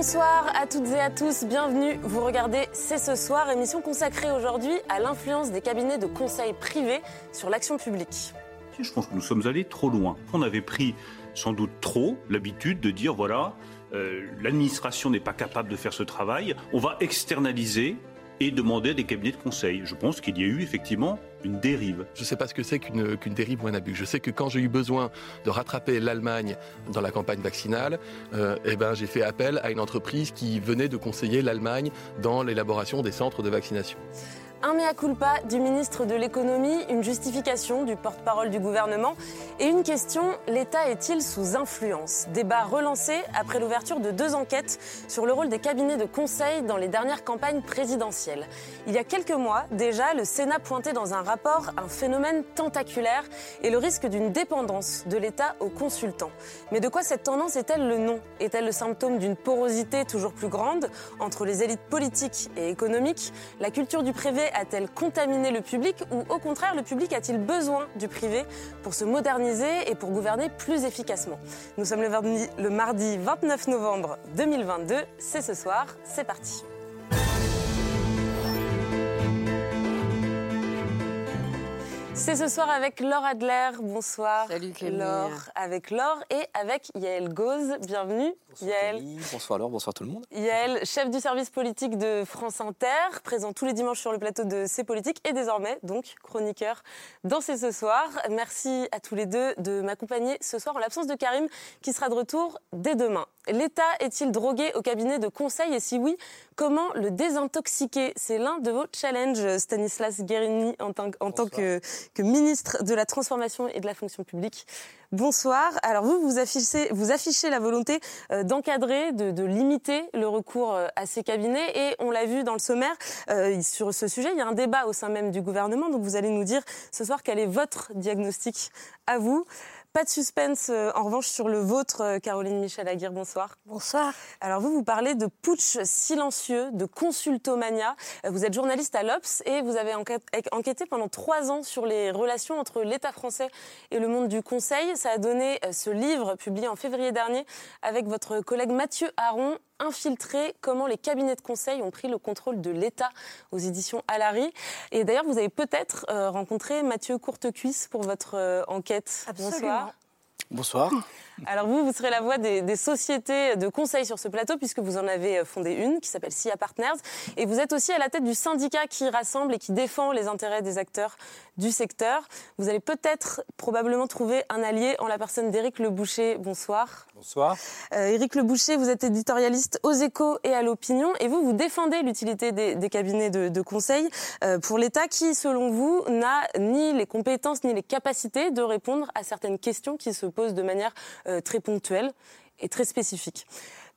Bonsoir à toutes et à tous, bienvenue. Vous regardez C'est ce soir, émission consacrée aujourd'hui à l'influence des cabinets de conseil privés sur l'action publique. Je pense que nous sommes allés trop loin. On avait pris sans doute trop l'habitude de dire voilà, euh, l'administration n'est pas capable de faire ce travail, on va externaliser et demander des cabinets de conseil. Je pense qu'il y a eu effectivement une dérive. Je ne sais pas ce que c'est qu'une dérive ou un abus. Je sais que quand j'ai eu besoin de rattraper l'Allemagne dans la campagne vaccinale, euh, eh ben, j'ai fait appel à une entreprise qui venait de conseiller l'Allemagne dans l'élaboration des centres de vaccination. Un mea culpa du ministre de l'économie, une justification du porte-parole du gouvernement et une question, l'État est-il sous influence? Débat relancé après l'ouverture de deux enquêtes sur le rôle des cabinets de conseil dans les dernières campagnes présidentielles. Il y a quelques mois, déjà, le Sénat pointait dans un rapport un phénomène tentaculaire et le risque d'une dépendance de l'État aux consultants. Mais de quoi cette tendance est-elle le nom? Est-elle le symptôme d'une porosité toujours plus grande entre les élites politiques et économiques? La culture du privé a-t-elle contaminé le public ou au contraire le public a-t-il besoin du privé pour se moderniser et pour gouverner plus efficacement? Nous sommes le mardi, le mardi 29 novembre 2022, c'est ce soir, c'est parti. C'est ce soir avec Laure Adler. Bonsoir. Salut Clémy. Laure, avec Laure et avec Yael Gauze. Bienvenue. Bonsoir Yael. Bonsoir Laure, bonsoir tout le monde. Yael, chef du service politique de France Inter, présent tous les dimanches sur le plateau de C'est Politique et désormais donc chroniqueur dans C'est ce soir. Merci à tous les deux de m'accompagner ce soir en l'absence de Karim qui sera de retour dès demain. L'État est-il drogué au cabinet de conseil et si oui, comment le désintoxiquer? C'est l'un de vos challenges, Stanislas Guérini, en tant, en tant que, que ministre de la Transformation et de la Fonction publique. Bonsoir. Alors vous, vous affichez, vous affichez la volonté euh, d'encadrer, de, limiter le recours euh, à ces cabinets et on l'a vu dans le sommaire, euh, sur ce sujet, il y a un débat au sein même du gouvernement. Donc vous allez nous dire ce soir quel est votre diagnostic à vous. Pas de suspense, euh, en revanche, sur le vôtre, euh, Caroline Michel Aguirre. Bonsoir. Bonsoir. Alors, vous, vous parlez de putsch silencieux, de consultomania. Euh, Vous êtes journaliste à l'Obs et vous avez enquête- enquêté pendant trois ans sur les relations entre l'État français et le monde du conseil. Ça a donné ce livre publié en février dernier avec votre collègue Mathieu Aron, Infiltré, comment les cabinets de conseil ont pris le contrôle de l'État aux éditions Alary. Et d'ailleurs, vous avez peut-être euh, rencontré Mathieu Courtecuisse pour votre euh, enquête. Absolument. Bonsoir. Bonsoir. Alors vous, vous serez la voix des, des sociétés de conseil sur ce plateau puisque vous en avez fondé une qui s'appelle SIA Partners et vous êtes aussi à la tête du syndicat qui rassemble et qui défend les intérêts des acteurs du secteur. Vous allez peut-être probablement trouver un allié en la personne d'Éric Le Boucher. Bonsoir. Bonsoir. Euh, Éric Le Boucher, vous êtes éditorialiste aux échos et à l'opinion et vous, vous défendez l'utilité des, des cabinets de, de conseil euh, pour l'État qui, selon vous, n'a ni les compétences ni les capacités de répondre à certaines questions qui se posent de manière euh, très ponctuelle et très spécifique.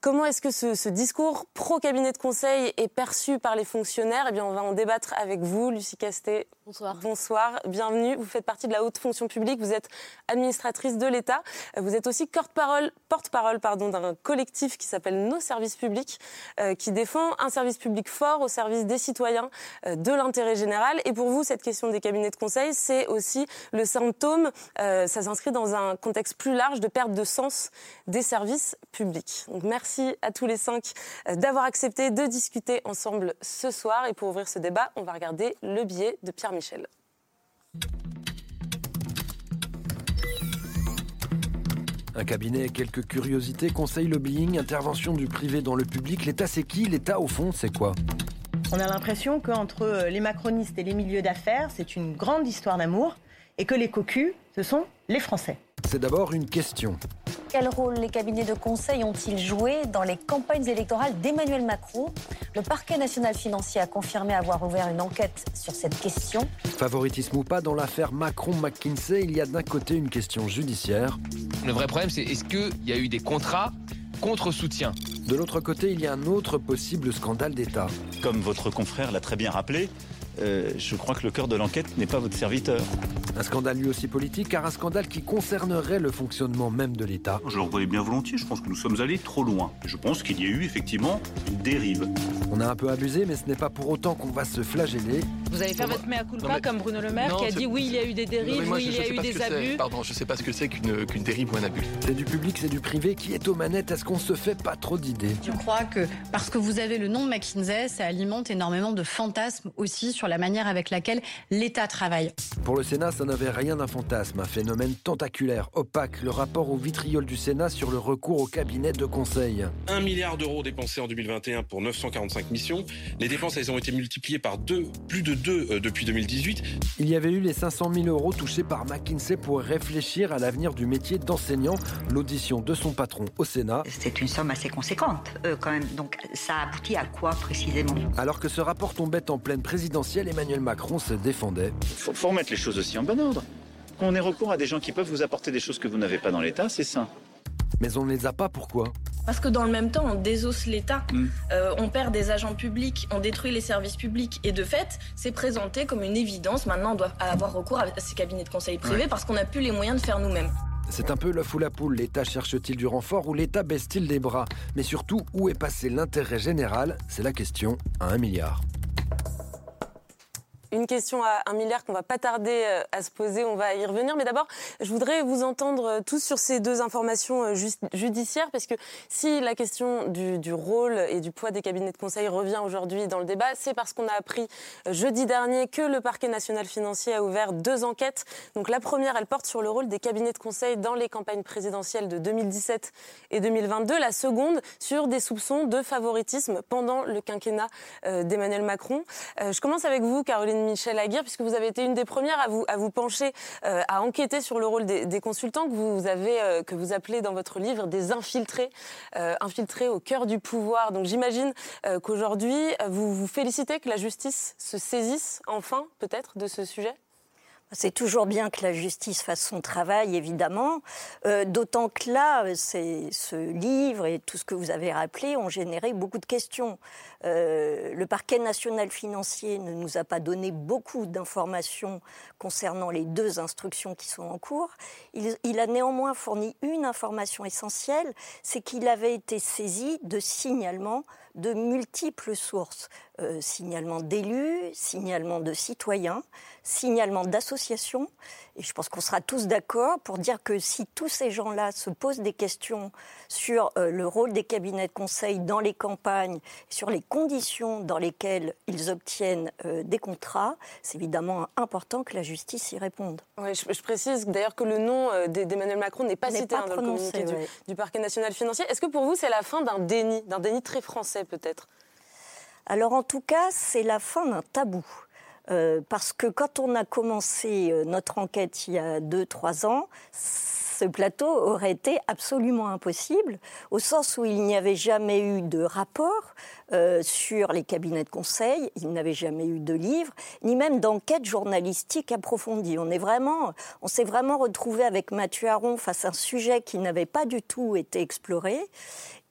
Comment est-ce que ce, ce discours pro-cabinet de conseil est perçu par les fonctionnaires? Eh bien, on va en débattre avec vous, Lucie Castet. Bonsoir. Bonsoir, bienvenue. Vous faites partie de la haute fonction publique, vous êtes administratrice de l'État. Vous êtes aussi porte-parole pardon, d'un collectif qui s'appelle Nos services publics, euh, qui défend un service public fort au service des citoyens, euh, de l'intérêt général. Et pour vous, cette question des cabinets de conseil, c'est aussi le symptôme, euh, ça s'inscrit dans un contexte plus large de perte de sens des services publics. Donc merci à tous les cinq euh, d'avoir accepté de discuter ensemble ce soir. Et pour ouvrir ce débat, on va regarder le billet de Pierre Michel. Un cabinet, quelques curiosités, conseil lobbying, intervention du privé dans le public. L'État, c'est qui? L'État, au fond, c'est quoi? On a l'impression qu'entre euh, les macronistes et les milieux d'affaires, c'est une grande histoire d'amour et que les cocus, ce sont les Français. C'est d'abord une question. Quel rôle les cabinets de conseil ont-ils joué dans les campagnes électorales d'Emmanuel Macron Le parquet national financier a confirmé avoir ouvert une enquête sur cette question. Favoritisme ou pas, dans l'affaire Macron-McKinsey, il y a d'un côté une question judiciaire. Le vrai problème, c'est est-ce qu'il y a eu des contrats contre soutien? De l'autre côté, il y a un autre possible scandale d'État. Comme votre confrère l'a très bien rappelé, euh, je crois que le cœur de l'enquête n'est pas votre serviteur. Un scandale lui aussi politique, car un scandale qui concernerait le fonctionnement même de l'État. Je le reconnais bien volontiers, je pense que nous sommes allés trop loin. Je pense qu'il y a eu effectivement une dérive. On a un peu abusé, mais ce n'est pas pour autant qu'on va se flageller. Vous allez faire votre mea culpa comme Bruno Le Maire qui a dit oui, il y a eu des dérives, oui, il y a eu des abus. Pardon, je ne sais pas ce que c'est qu'une dérive ou un abus. C'est du public, c'est du privé. Qui est aux manettes Est-ce qu'on se fait pas trop d'idées? Je crois que parce que vous avez le nom de McKinsey, ça alimente énormément de fantasmes aussi sur la manière avec laquelle l'État travaille. Pour le Sénat, ça n'avait rien d'un fantasme, un phénomène tentaculaire, opaque, le rapport au vitriol du Sénat sur le recours au cabinet de conseil. 1 milliard d'euros dépensés en 2021 pour 945 missions. Les dépenses, elles ont été multipliées par deux, plus de deux euh, depuis 2018. Il y avait eu les 500 000 euros touchés par McKinsey pour réfléchir à l'avenir du métier d'enseignant, l'audition de son patron au Sénat. C'est une somme assez conséquente euh, quand même. Donc ça aboutit à quoi précisément? Alors que ce rapport tombait en pleine présidentielle, Emmanuel Macron se défendait. Faut, faut remettre les choses aussi en bon ordre. Qu'on ait recours à des gens qui peuvent vous apporter des choses que vous n'avez pas dans l'État, c'est ça. Mais on ne les a pas, pourquoi? Parce que dans le même temps, on désosse l'État, euh, on perd des agents publics, on détruit les services publics. Et de fait, c'est présenté comme une évidence. Maintenant, on doit avoir recours à ces cabinets de conseil privés Ouais. parce qu'on n'a plus les moyens de faire nous-mêmes. C'est un peu l'œuf ou la poule. L'État cherche-t-il du renfort ou l'État baisse-t-il les bras? Mais surtout, où est passé l'intérêt général? C'est la question à un milliard. Une question à un milliard qu'on va pas tarder euh, à se poser, on va y revenir. Mais d'abord, je voudrais vous entendre euh, tous sur ces deux informations euh, judiciaires, parce que si la question du, du rôle et du poids des cabinets de conseil revient aujourd'hui dans le débat, c'est parce qu'on a appris jeudi dernier que le parquet national financier a ouvert deux enquêtes. Donc la première, elle porte sur le rôle des cabinets de conseil dans les campagnes présidentielles de 2017 et 2022. La seconde, sur des soupçons de favoritisme pendant le quinquennat d'Emmanuel Macron. Je commence avec vous, Caroline Michel Aguirre, puisque vous avez été une des premières à vous, pencher, euh, à enquêter sur le rôle des, consultants que vous avez, euh, que vous appelez dans votre livre des infiltrés, euh, infiltrés au cœur du pouvoir. Donc j'imagine qu'aujourd'hui, vous vous félicitez que la justice se saisisse enfin, peut-être, de ce sujet? C'est toujours bien que la justice fasse son travail, évidemment. Euh, D'autant que là, ce livre et tout ce que vous avez rappelé ont généré beaucoup de questions. Euh, le parquet national financier ne nous a pas donné beaucoup d'informations concernant les deux instructions qui sont en cours. Il, il a néanmoins fourni une information essentielle, c'est qu'il avait été saisi de signalements de multiples sources. Euh, signalements d'élus, signalements de citoyens, signalements d'associations. Et je pense qu'on sera tous d'accord pour dire que si tous ces gens-là se posent des questions sur euh, le rôle des cabinets de conseil dans les campagnes, sur les conditions dans lesquelles ils obtiennent euh, des contrats, c'est évidemment important que la justice y réponde. Je, je précise d'ailleurs que le nom euh, d'E- d'Emmanuel Macron n'est pas cité pas hein, dans le communiqué du parquet national financier. Est-ce que pour vous, c'est la fin d'un déni, d'un déni très français peut-être? Alors en tout cas, c'est la fin d'un tabou. Euh, parce que quand on a commencé euh, notre enquête il y a 2-3 ans, ce plateau aurait été absolument impossible, au sens où il n'y avait jamais eu de rapport euh, sur les cabinets de conseil, il n'avait jamais eu de livre, ni même d'enquête journalistique approfondie. On vraiment, on s'est vraiment retrouvé avec Mathieu Aron face à un sujet qui n'avait pas du tout été exploré.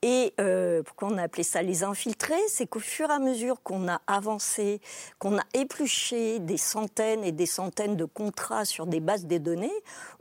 Et euh, pourquoi on a appelé ça les infiltrés? C'est qu'au fur et à mesure qu'on a avancé, qu'on a épluché des centaines et des centaines de contrats sur des bases de données,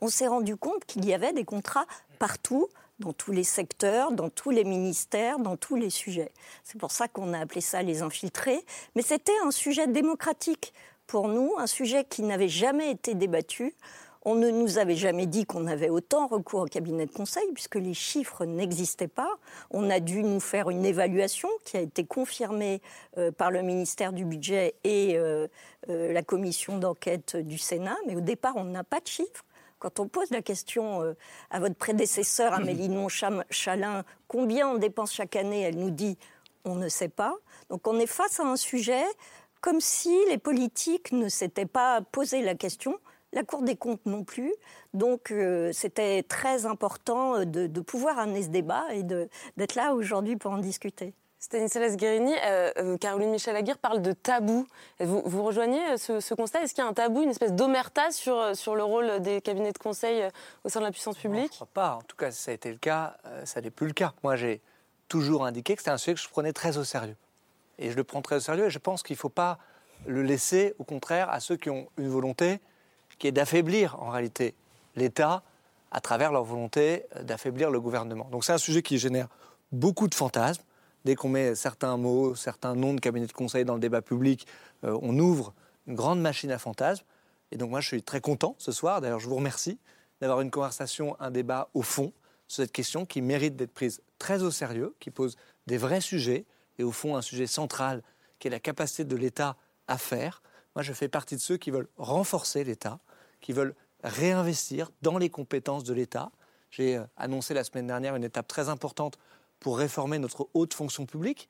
on s'est rendu compte qu'il y avait des contrats partout, dans tous les secteurs, dans tous les ministères, dans tous les sujets. C'est pour ça qu'on a appelé ça les infiltrés. Mais c'était un sujet démocratique pour nous, un sujet qui n'avait jamais été débattu. On ne nous avait jamais dit qu'on avait autant recours au cabinet de conseil, puisque les chiffres n'existaient pas. On a dû nous faire une évaluation qui a été confirmée euh, par le ministère du Budget et euh, euh, la commission d'enquête du Sénat. Mais au départ, on n'a pas de chiffres. Quand on pose la question à votre prédécesseur, Amélie Montchalin, combien on dépense chaque année, elle nous dit on ne sait pas. Donc on est face à un sujet comme si les politiques ne s'étaient pas posé la question, la Cour des comptes non plus. Donc euh, c'était très important euh, de, de pouvoir amener ce débat et d'être là aujourd'hui pour en discuter. Stanislas Guérini, euh, euh, Caroline Michel Aguirre parle de tabou. Vous, vous rejoignez ce, ce constat? Est-ce qu'il y a un tabou, une espèce d'omerta sur, sur le rôle des cabinets de conseil au sein de la puissance publique Je crois pas. En tout cas, ça a été le cas. euh, ça n'est plus le cas. Moi, j'ai toujours indiqué que c'était un sujet que je prenais très au sérieux. Et je le prends très au sérieux et je pense qu'il ne faut pas le laisser, au contraire, à ceux qui ont une volonté qui est d'affaiblir en réalité l'État à travers leur volonté d'affaiblir le gouvernement. Donc c'est un sujet qui génère beaucoup de fantasmes. Dès qu'on met certains mots, certains noms de cabinets de conseil dans le débat public, euh, on ouvre une grande machine à fantasmes. Et donc moi je suis très content ce soir, d'ailleurs je vous remercie d'avoir une conversation, un débat au fond sur cette question qui mérite d'être prise très au sérieux, qui pose des vrais sujets, et au fond un sujet central qui est la capacité de l'État à faire. Moi je fais partie de ceux qui veulent renforcer l'État, qui veulent réinvestir dans les compétences de l'État. J'ai euh, annoncé la semaine dernière une étape très importante pour réformer notre haute fonction publique,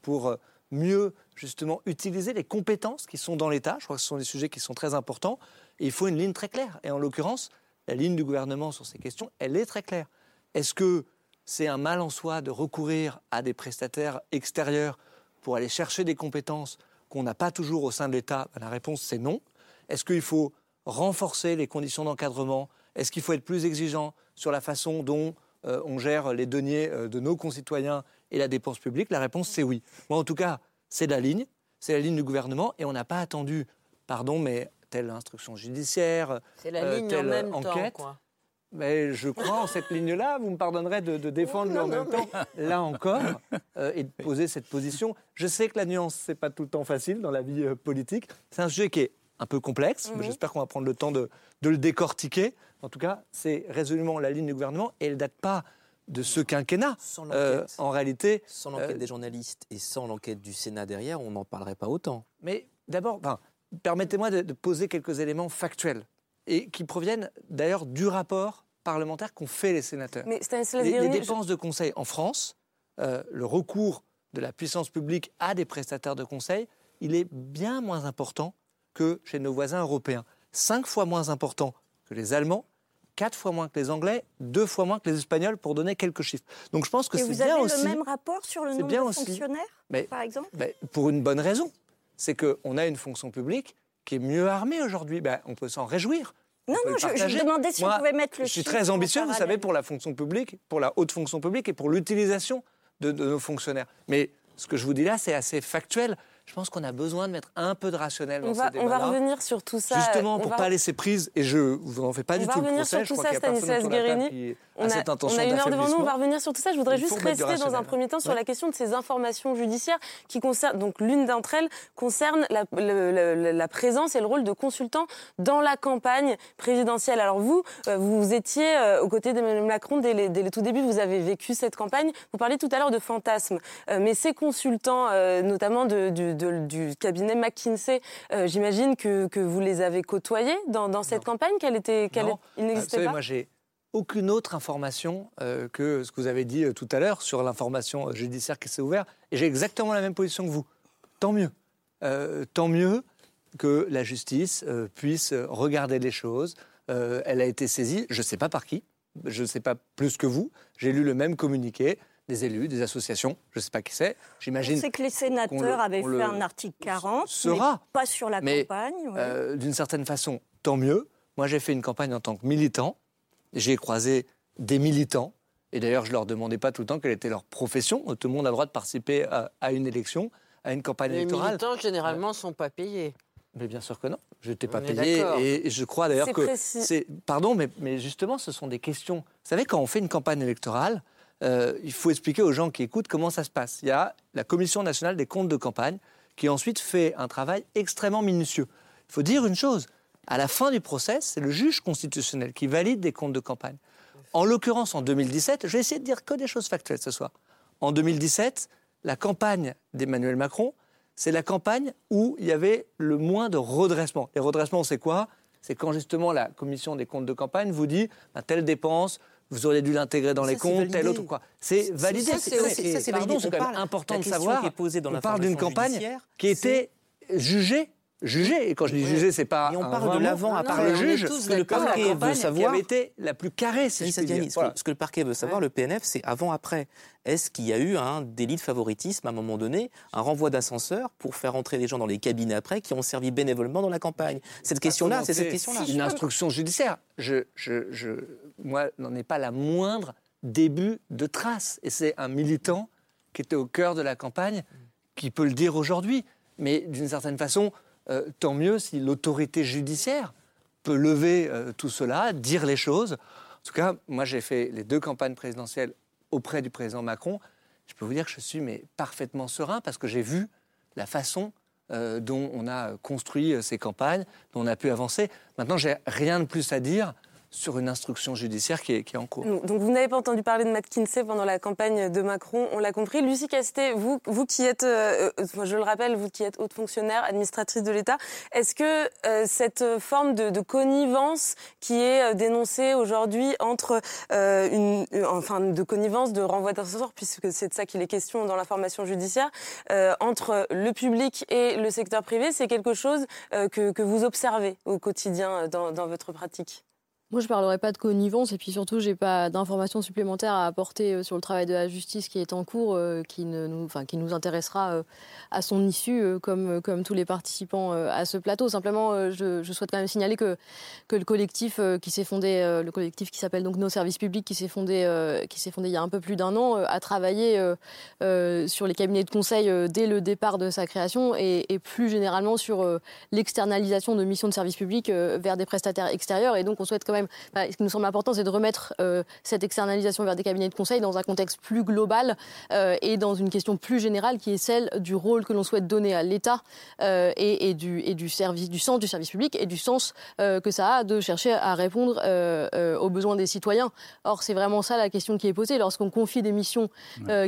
pour euh, mieux justement utiliser les compétences qui sont dans l'État. Je crois que ce sont des sujets qui sont très importants. Et il faut une ligne très claire. Et en l'occurrence, la ligne du gouvernement sur ces questions, elle est très claire. Est-ce que c'est un mal en soi de recourir à des prestataires extérieurs pour aller chercher des compétences qu'on n'a pas toujours au sein de l'État? Ben, La réponse, c'est non. Est-ce qu'il faut renforcer les conditions d'encadrement Est-ce qu'il faut être plus exigeant sur la façon dont euh, on gère les deniers euh, de nos concitoyens et la dépense publique? La réponse, c'est oui. Moi, en tout cas, c'est la ligne, c'est la ligne du gouvernement, et on n'a pas attendu, pardon, mais telle instruction judiciaire, la euh, ligne telle en même enquête. Temps, quoi. Mais je crois en cette ligne-là. Vous me pardonnerez de, défendre en même temps, là encore, et de poser cette position. Je sais que la nuance, c'est pas tout le temps facile dans la vie politique. C'est un sujet qui est un peu complexe, mais mhm. j'espère qu'on va prendre le temps de, le décortiquer. En tout cas, c'est résolument la ligne du gouvernement et elle ne date pas de ce quinquennat. Euh, en réalité. Sans l'enquête euh, des journalistes et sans l'enquête du Sénat derrière, on n'en parlerait pas autant. Mais d'abord, permettez-moi de, poser quelques éléments factuels et qui proviennent d'ailleurs du rapport parlementaire qu'ont fait les sénateurs. Mais les, les, dépenses de conseil en France, euh, le recours de la puissance publique à des prestataires de conseil, il est bien moins important que chez nos voisins européens. Cinq fois moins important que les Allemands, quatre fois moins que les Anglais, deux fois moins que les Espagnols, pour donner quelques chiffres. Donc je pense que c'est bien aussi. Vous avez le même rapport sur le nombre bien de fonctionnaires, par exemple Pour une bonne raison. C'est qu'on a une fonction publique qui est mieux armée aujourd'hui. Ben, on peut s'en réjouir. Non, non, je, je, demandais si Moi, vous pouvez mettre le Je suis très ambitieux, vous savez, pour la fonction publique, pour la haute fonction publique et pour l'utilisation de, de nos fonctionnaires. Mais ce que je vous dis là, c'est assez factuel je pense qu'on a besoin de mettre un peu de rationnel dans on va, On va revenir sur tout ça. Justement, pour ne pas laisser prise, et je vous en fais pas du tout le procès. On va revenir sur tout ça, Stanislas Guérini. On a, on a une heure devant nous, on va revenir sur tout ça. Je voudrais juste rester dans un premier temps sur la question de ces informations judiciaires qui concernent, donc l'une d'entre elles concerne la, la, présence et le rôle de consultants dans la campagne présidentielle. Alors vous, euh, vous étiez euh, aux côtés d'Emmanuel Macron dès, les, dès le tout début, vous avez vécu cette campagne. Vous parliez tout à l'heure de fantasmes, euh, mais ces consultants, notamment de, du cabinet McKinsey, j'imagine que, que, vous les avez côtoyés dans, cette campagne qu'elle était, qu'elle il n'existait pas. Moi, j'ai aucune autre information euh, que ce que vous avez dit euh, tout à l'heure sur l'information euh, judiciaire qui s'est ouverte. Et j'ai exactement la même position que vous. Tant mieux. tant mieux que la justice puisse regarder les choses. elle a été saisie, je ne sais pas par qui, je ne sais pas plus que vous. J'ai lu le même communiqué des élus, des associations, je ne sais pas qui c'est. J'imagine. C'est que les sénateurs avaient fait un article 40, sera, mais pas sur la campagne. D'une certaine façon, tant mieux. Moi, j'ai fait une campagne en tant que militant. J'ai croisé des militants, et d'ailleurs, je ne leur demandais pas tout le temps quelle était leur profession. Tout le monde a le droit de participer à, une élection, à une campagne électorale. Les militants, généralement, ne sont pas payés. Mais bien sûr que non. Je n'étais pas payé. Et je crois d'ailleurs que. Pardon, mais, mais, justement, ce sont des questions. Vous savez, quand on fait une campagne électorale, euh, il faut expliquer aux gens qui écoutent comment ça se passe. Il y a la Commission nationale des comptes de campagne qui ensuite fait un travail extrêmement minutieux. Il faut dire une chose à la fin du procès, c'est le juge constitutionnel qui valide des comptes de campagne. En l'occurrence, en 2017, je vais essayer de dire que des choses factuelles ce soir. En 2017, la campagne d'Emmanuel Macron, c'est la campagne où il y avait le moins de redressement. Les redressements, c'est quoi? C'est quand justement la commission des comptes de campagne vous dit bah, telle dépense, vous auriez dû l'intégrer dans les comptes, telle autre quoi. C'est validé. C'est quand même important de savoir. on parle d'une campagne qui était jugée Juger. Et quand je dis juger, c'est pas. Et on parle de l'avant à part le juge. Ce que le parquet veut savoir. Qui avait été la plus carrée, si. Ce que le parquet veut savoir, le PNF, c'est avant-après. Est-ce qu'il y a eu un délit de favoritisme à un moment donné, un renvoi d'ascenseur pour faire entrer des gens dans les cabinets après qui ont servi bénévolement dans la campagne? Cette question-là, c'est cette question-là. Une instruction judiciaire. Je, je, je, moi, n'en ai pas la moindre début de trace. Et c'est un militant qui était au cœur de la campagne qui peut le dire aujourd'hui. Mais d'une certaine façon, euh, tant mieux si l'autorité judiciaire peut lever euh, tout cela, dire les choses. En tout cas, moi j'ai fait les deux campagnes présidentielles auprès du président Macron. Je peux vous dire que je suis mais, parfaitement serein parce que j'ai vu la façon euh, dont on a construit ces campagnes, dont on a pu avancer. Maintenant, j'ai rien de plus à dire sur une instruction judiciaire qui est, en cours. Donc vous n'avez pas entendu parler de McKinsey pendant la campagne de Macron, on l'a compris. Lucie Casté, vous, qui êtes, euh, euh, je le rappelle, vous qui êtes haute fonctionnaire, administratrice de l'État, est-ce que euh, cette forme de, connivence qui est dénoncée aujourd'hui entre une, enfin de connivence, de renvoi d'ascenseur, puisque c'est de ça qu'il est question dans l'information judiciaire, entre le public et le secteur privé, c'est quelque chose que, vous observez au quotidien dans votre pratique? Moi, je ne parlerai pas de connivence et puis surtout, j'ai pas d'informations supplémentaires à apporter euh, sur le travail de la justice qui est en cours, euh, qui, nous, intéressera euh, à son issue, comme, tous les participants à ce plateau. Simplement, je, souhaite quand même signaler que, le collectif qui s'est fondé, le collectif qui s'appelle donc Nos Services Publics, qui s'est fondé, fondé il y a un peu plus d'un an, a travaillé sur les cabinets de conseil dès le départ de sa création et, et plus généralement sur l'externalisation de missions de services publics vers des prestataires extérieurs. Et donc, on souhaite quand même ce qui nous semble important, c'est de remettre euh, cette externalisation vers des cabinets de conseil dans un contexte plus global euh, et dans une question plus générale qui est celle du rôle que l'on souhaite donner à l'État euh, et, du, et du, service, du sens du service public et du sens que ça a de chercher à répondre aux besoins des citoyens. Or, c'est vraiment ça la question qui est posée. Lorsqu'on confie des missions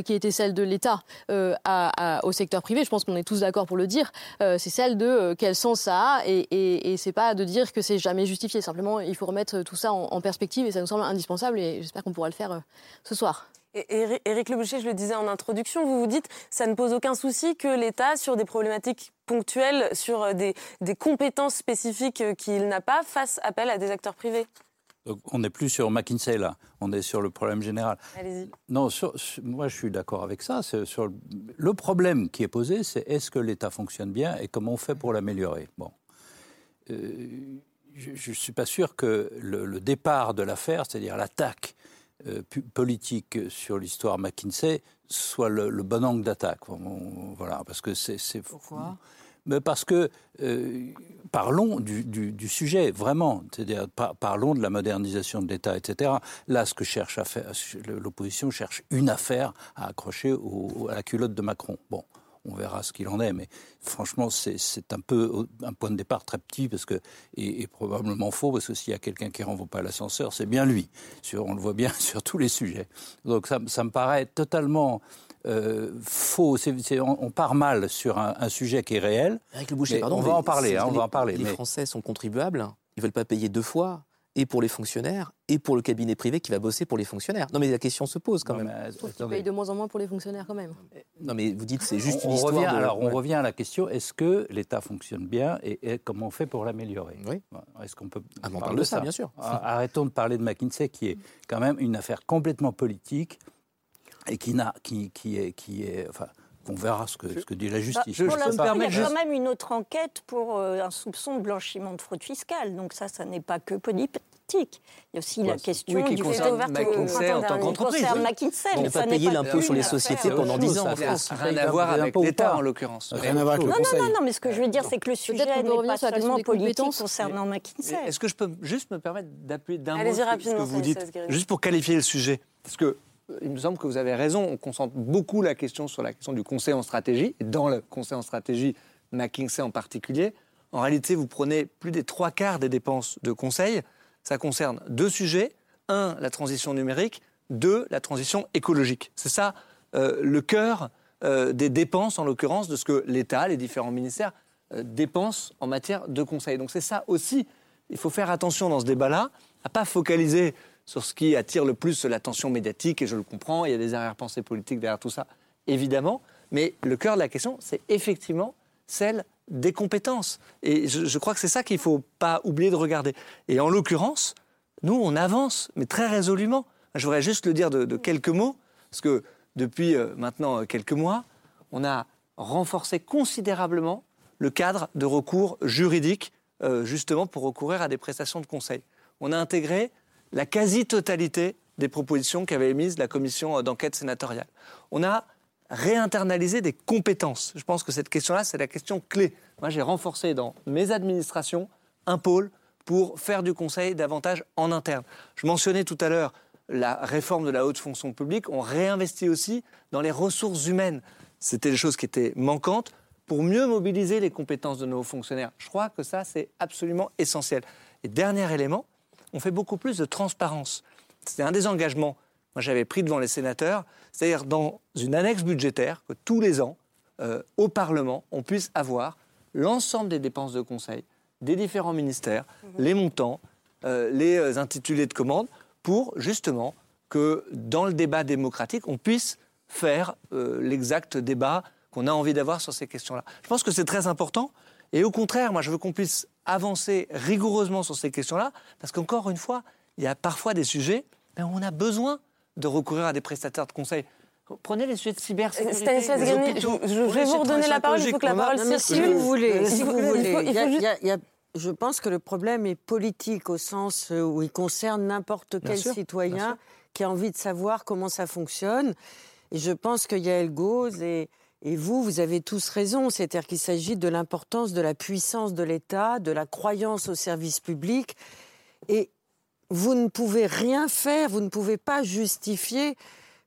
qui étaient celles de l'État au secteur privé, je pense qu'on est tous d'accord pour le dire, c'est celle de quel sens ça a et, et, et c'est pas de dire que c'est jamais justifié. Simplement, il faut remettre tout ça en, perspective et ça nous semble indispensable et j'espère qu'on pourra le faire euh, ce soir. Et Éric Le Boucher, je le disais en introduction, vous vous dites ça ne pose aucun souci que l'État, sur des problématiques ponctuelles, sur euh, des, compétences spécifiques euh, qu'il n'a pas, fasse appel à des acteurs privés on n'est plus sur McKinsey là, on est sur le problème général. Allez-y. Non, moi je suis d'accord avec ça. Sur le problème qui est posé, c'est est-ce que l'État fonctionne bien et comment on fait pour l'améliorer? Bon je ne suis pas sûr que le, départ de l'affaire, c'est-à-dire l'attaque euh, politique sur l'histoire McKinsey, soit le, bon angle d'attaque. voilà, parce que c'est. Pourquoi? Mais parce que euh, parlons du, sujet vraiment, c'est-à-dire parlons de la modernisation de l'État, etc. Là, ce que cherche l'opposition cherche une affaire à accrocher à la culotte de Macron. Bon, on verra ce qu'il en est. Mais franchement, c'est un peu un point de départ très petit parce que, et, probablement faux parce que s'il y a quelqu'un qui ne renvoie pas l'ascenseur, c'est bien lui. Sur, on le voit bien sur tous les sujets. Donc ça, me paraît totalement euh, faux. on, part mal sur un, sujet qui est réel. Avec le Boucher, pardon, on va en parler. Hein, on va en parler. Les Français sont contribuables. Ils ne veulent pas payer deux fois et pour les fonctionnaires et pour le cabinet privé qui va bosser pour les fonctionnaires. Non, mais la question se pose quand même. Ils payent de moins en moins pour les fonctionnaires quand même. Non, mais vous dites c'est juste on, une histoire. Revient, de... Alors, on revient à la question est-ce que l'État fonctionne bien et, comment on fait pour l'améliorer? Oui. Est-ce qu'on peut ah, on parle de ça, bien sûr. Arrêtons de parler de McKinsey, qui est quand même une affaire complètement politique et qui, n'a, qui, qui est, qui est, enfin, on verra ce que, ce que dit la justice. Bah, il y a quand même une autre enquête pour euh, un soupçon de blanchiment de fraude fiscale. Donc ça, ça n'est pas que politique. Il y a aussi la question qui du concerne McKinsey en tant qu'entreprise. McKinsey, on n'a pas payé l'impôt sur les sociétés pendant 10 ans. en France. Rien à voir avec l'État en l'occurrence. Rien à voir avec le Non, non, non, mais ce que je veux dire, c'est que le sujet n'est pas seulement politique concernant McKinsey. Est-ce que je peux juste me permettre d'appuyer d'un mot ce que vous dites, juste pour qualifier le sujet? Parce que il me semble que vous avez raison, on concentre beaucoup la question sur la question du conseil en stratégie, et dans le conseil en stratégie, McKinsey en particulier. En réalité, vous prenez plus des trois quarts des dépenses de conseil. Ça concerne deux sujets. Un, la transition numérique. Deux, la transition écologique. C'est ça euh, le cœur euh, des dépenses, en l'occurrence, de ce que l'État, les différents ministères euh, dépensent en matière de conseil. Donc c'est ça aussi. Il faut faire attention dans ce débat-là à pas focaliser sur ce qui attire le plus l'attention médiatique, et je le comprends, il y a des arrière-pensées politiques derrière tout ça, évidemment, mais le cœur de la question, c'est effectivement celle des compétences. Et je, crois que c'est ça qu'il ne faut pas oublier de regarder. Et en l'occurrence, nous, on avance, mais très résolument. Je voudrais juste le dire de, quelques mots, parce que depuis euh, maintenant euh, quelques mois, on a renforcé considérablement le cadre de recours juridique, euh, justement pour recourir à des prestations de conseil. On a intégré la quasi-totalité des propositions qu'avait émises la commission d'enquête sénatoriale. On a réinternaliser des compétences. Je pense que cette question-là, c'est la question clé. Moi, j'ai renforcé dans mes administrations un pôle pour faire du conseil davantage en interne. Je mentionnais tout à l'heure la réforme de la haute fonction publique. On réinvestit aussi dans les ressources humaines. C'était des choses qui étaient manquantes pour mieux mobiliser les compétences de nos fonctionnaires. Je crois que ça, c'est absolument essentiel. Et dernier élément, on fait beaucoup plus de transparence. C'est un des engagements moi j'avais pris devant les sénateurs, c'est-à-dire dans une annexe budgétaire que tous les ans, euh, au Parlement, on puisse avoir l'ensemble des dépenses de conseil des différents ministères, mhm. les montants, euh, les euh, intitulés de commande, pour justement que dans le débat démocratique, on puisse faire l'exact débat qu'on a envie d'avoir sur ces questions-là. Je pense que c'est très important. Et au contraire, moi, je veux qu'on puisse avancer rigoureusement sur ces questions-là, parce qu'encore une fois, il y a parfois des sujets où on a besoin de recourir à des prestataires de conseil. Prenez les sujets de cybersécurité. Stanislas Guérini, je, vais vous redonner la parole. Il faut que la parole circule. Si vous voulez, si vous voulez. je pense que le problème est politique au sens où il concerne n'importe quel citoyen qui a envie de savoir comment ça fonctionne. Et je pense que Yael Gauze et, et vous, vous avez tous raison. C'est-à-dire qu'il s'agit de l'importance de la puissance de l'État, de la croyance au service public. Et vous ne pouvez rien faire, vous ne pouvez pas justifier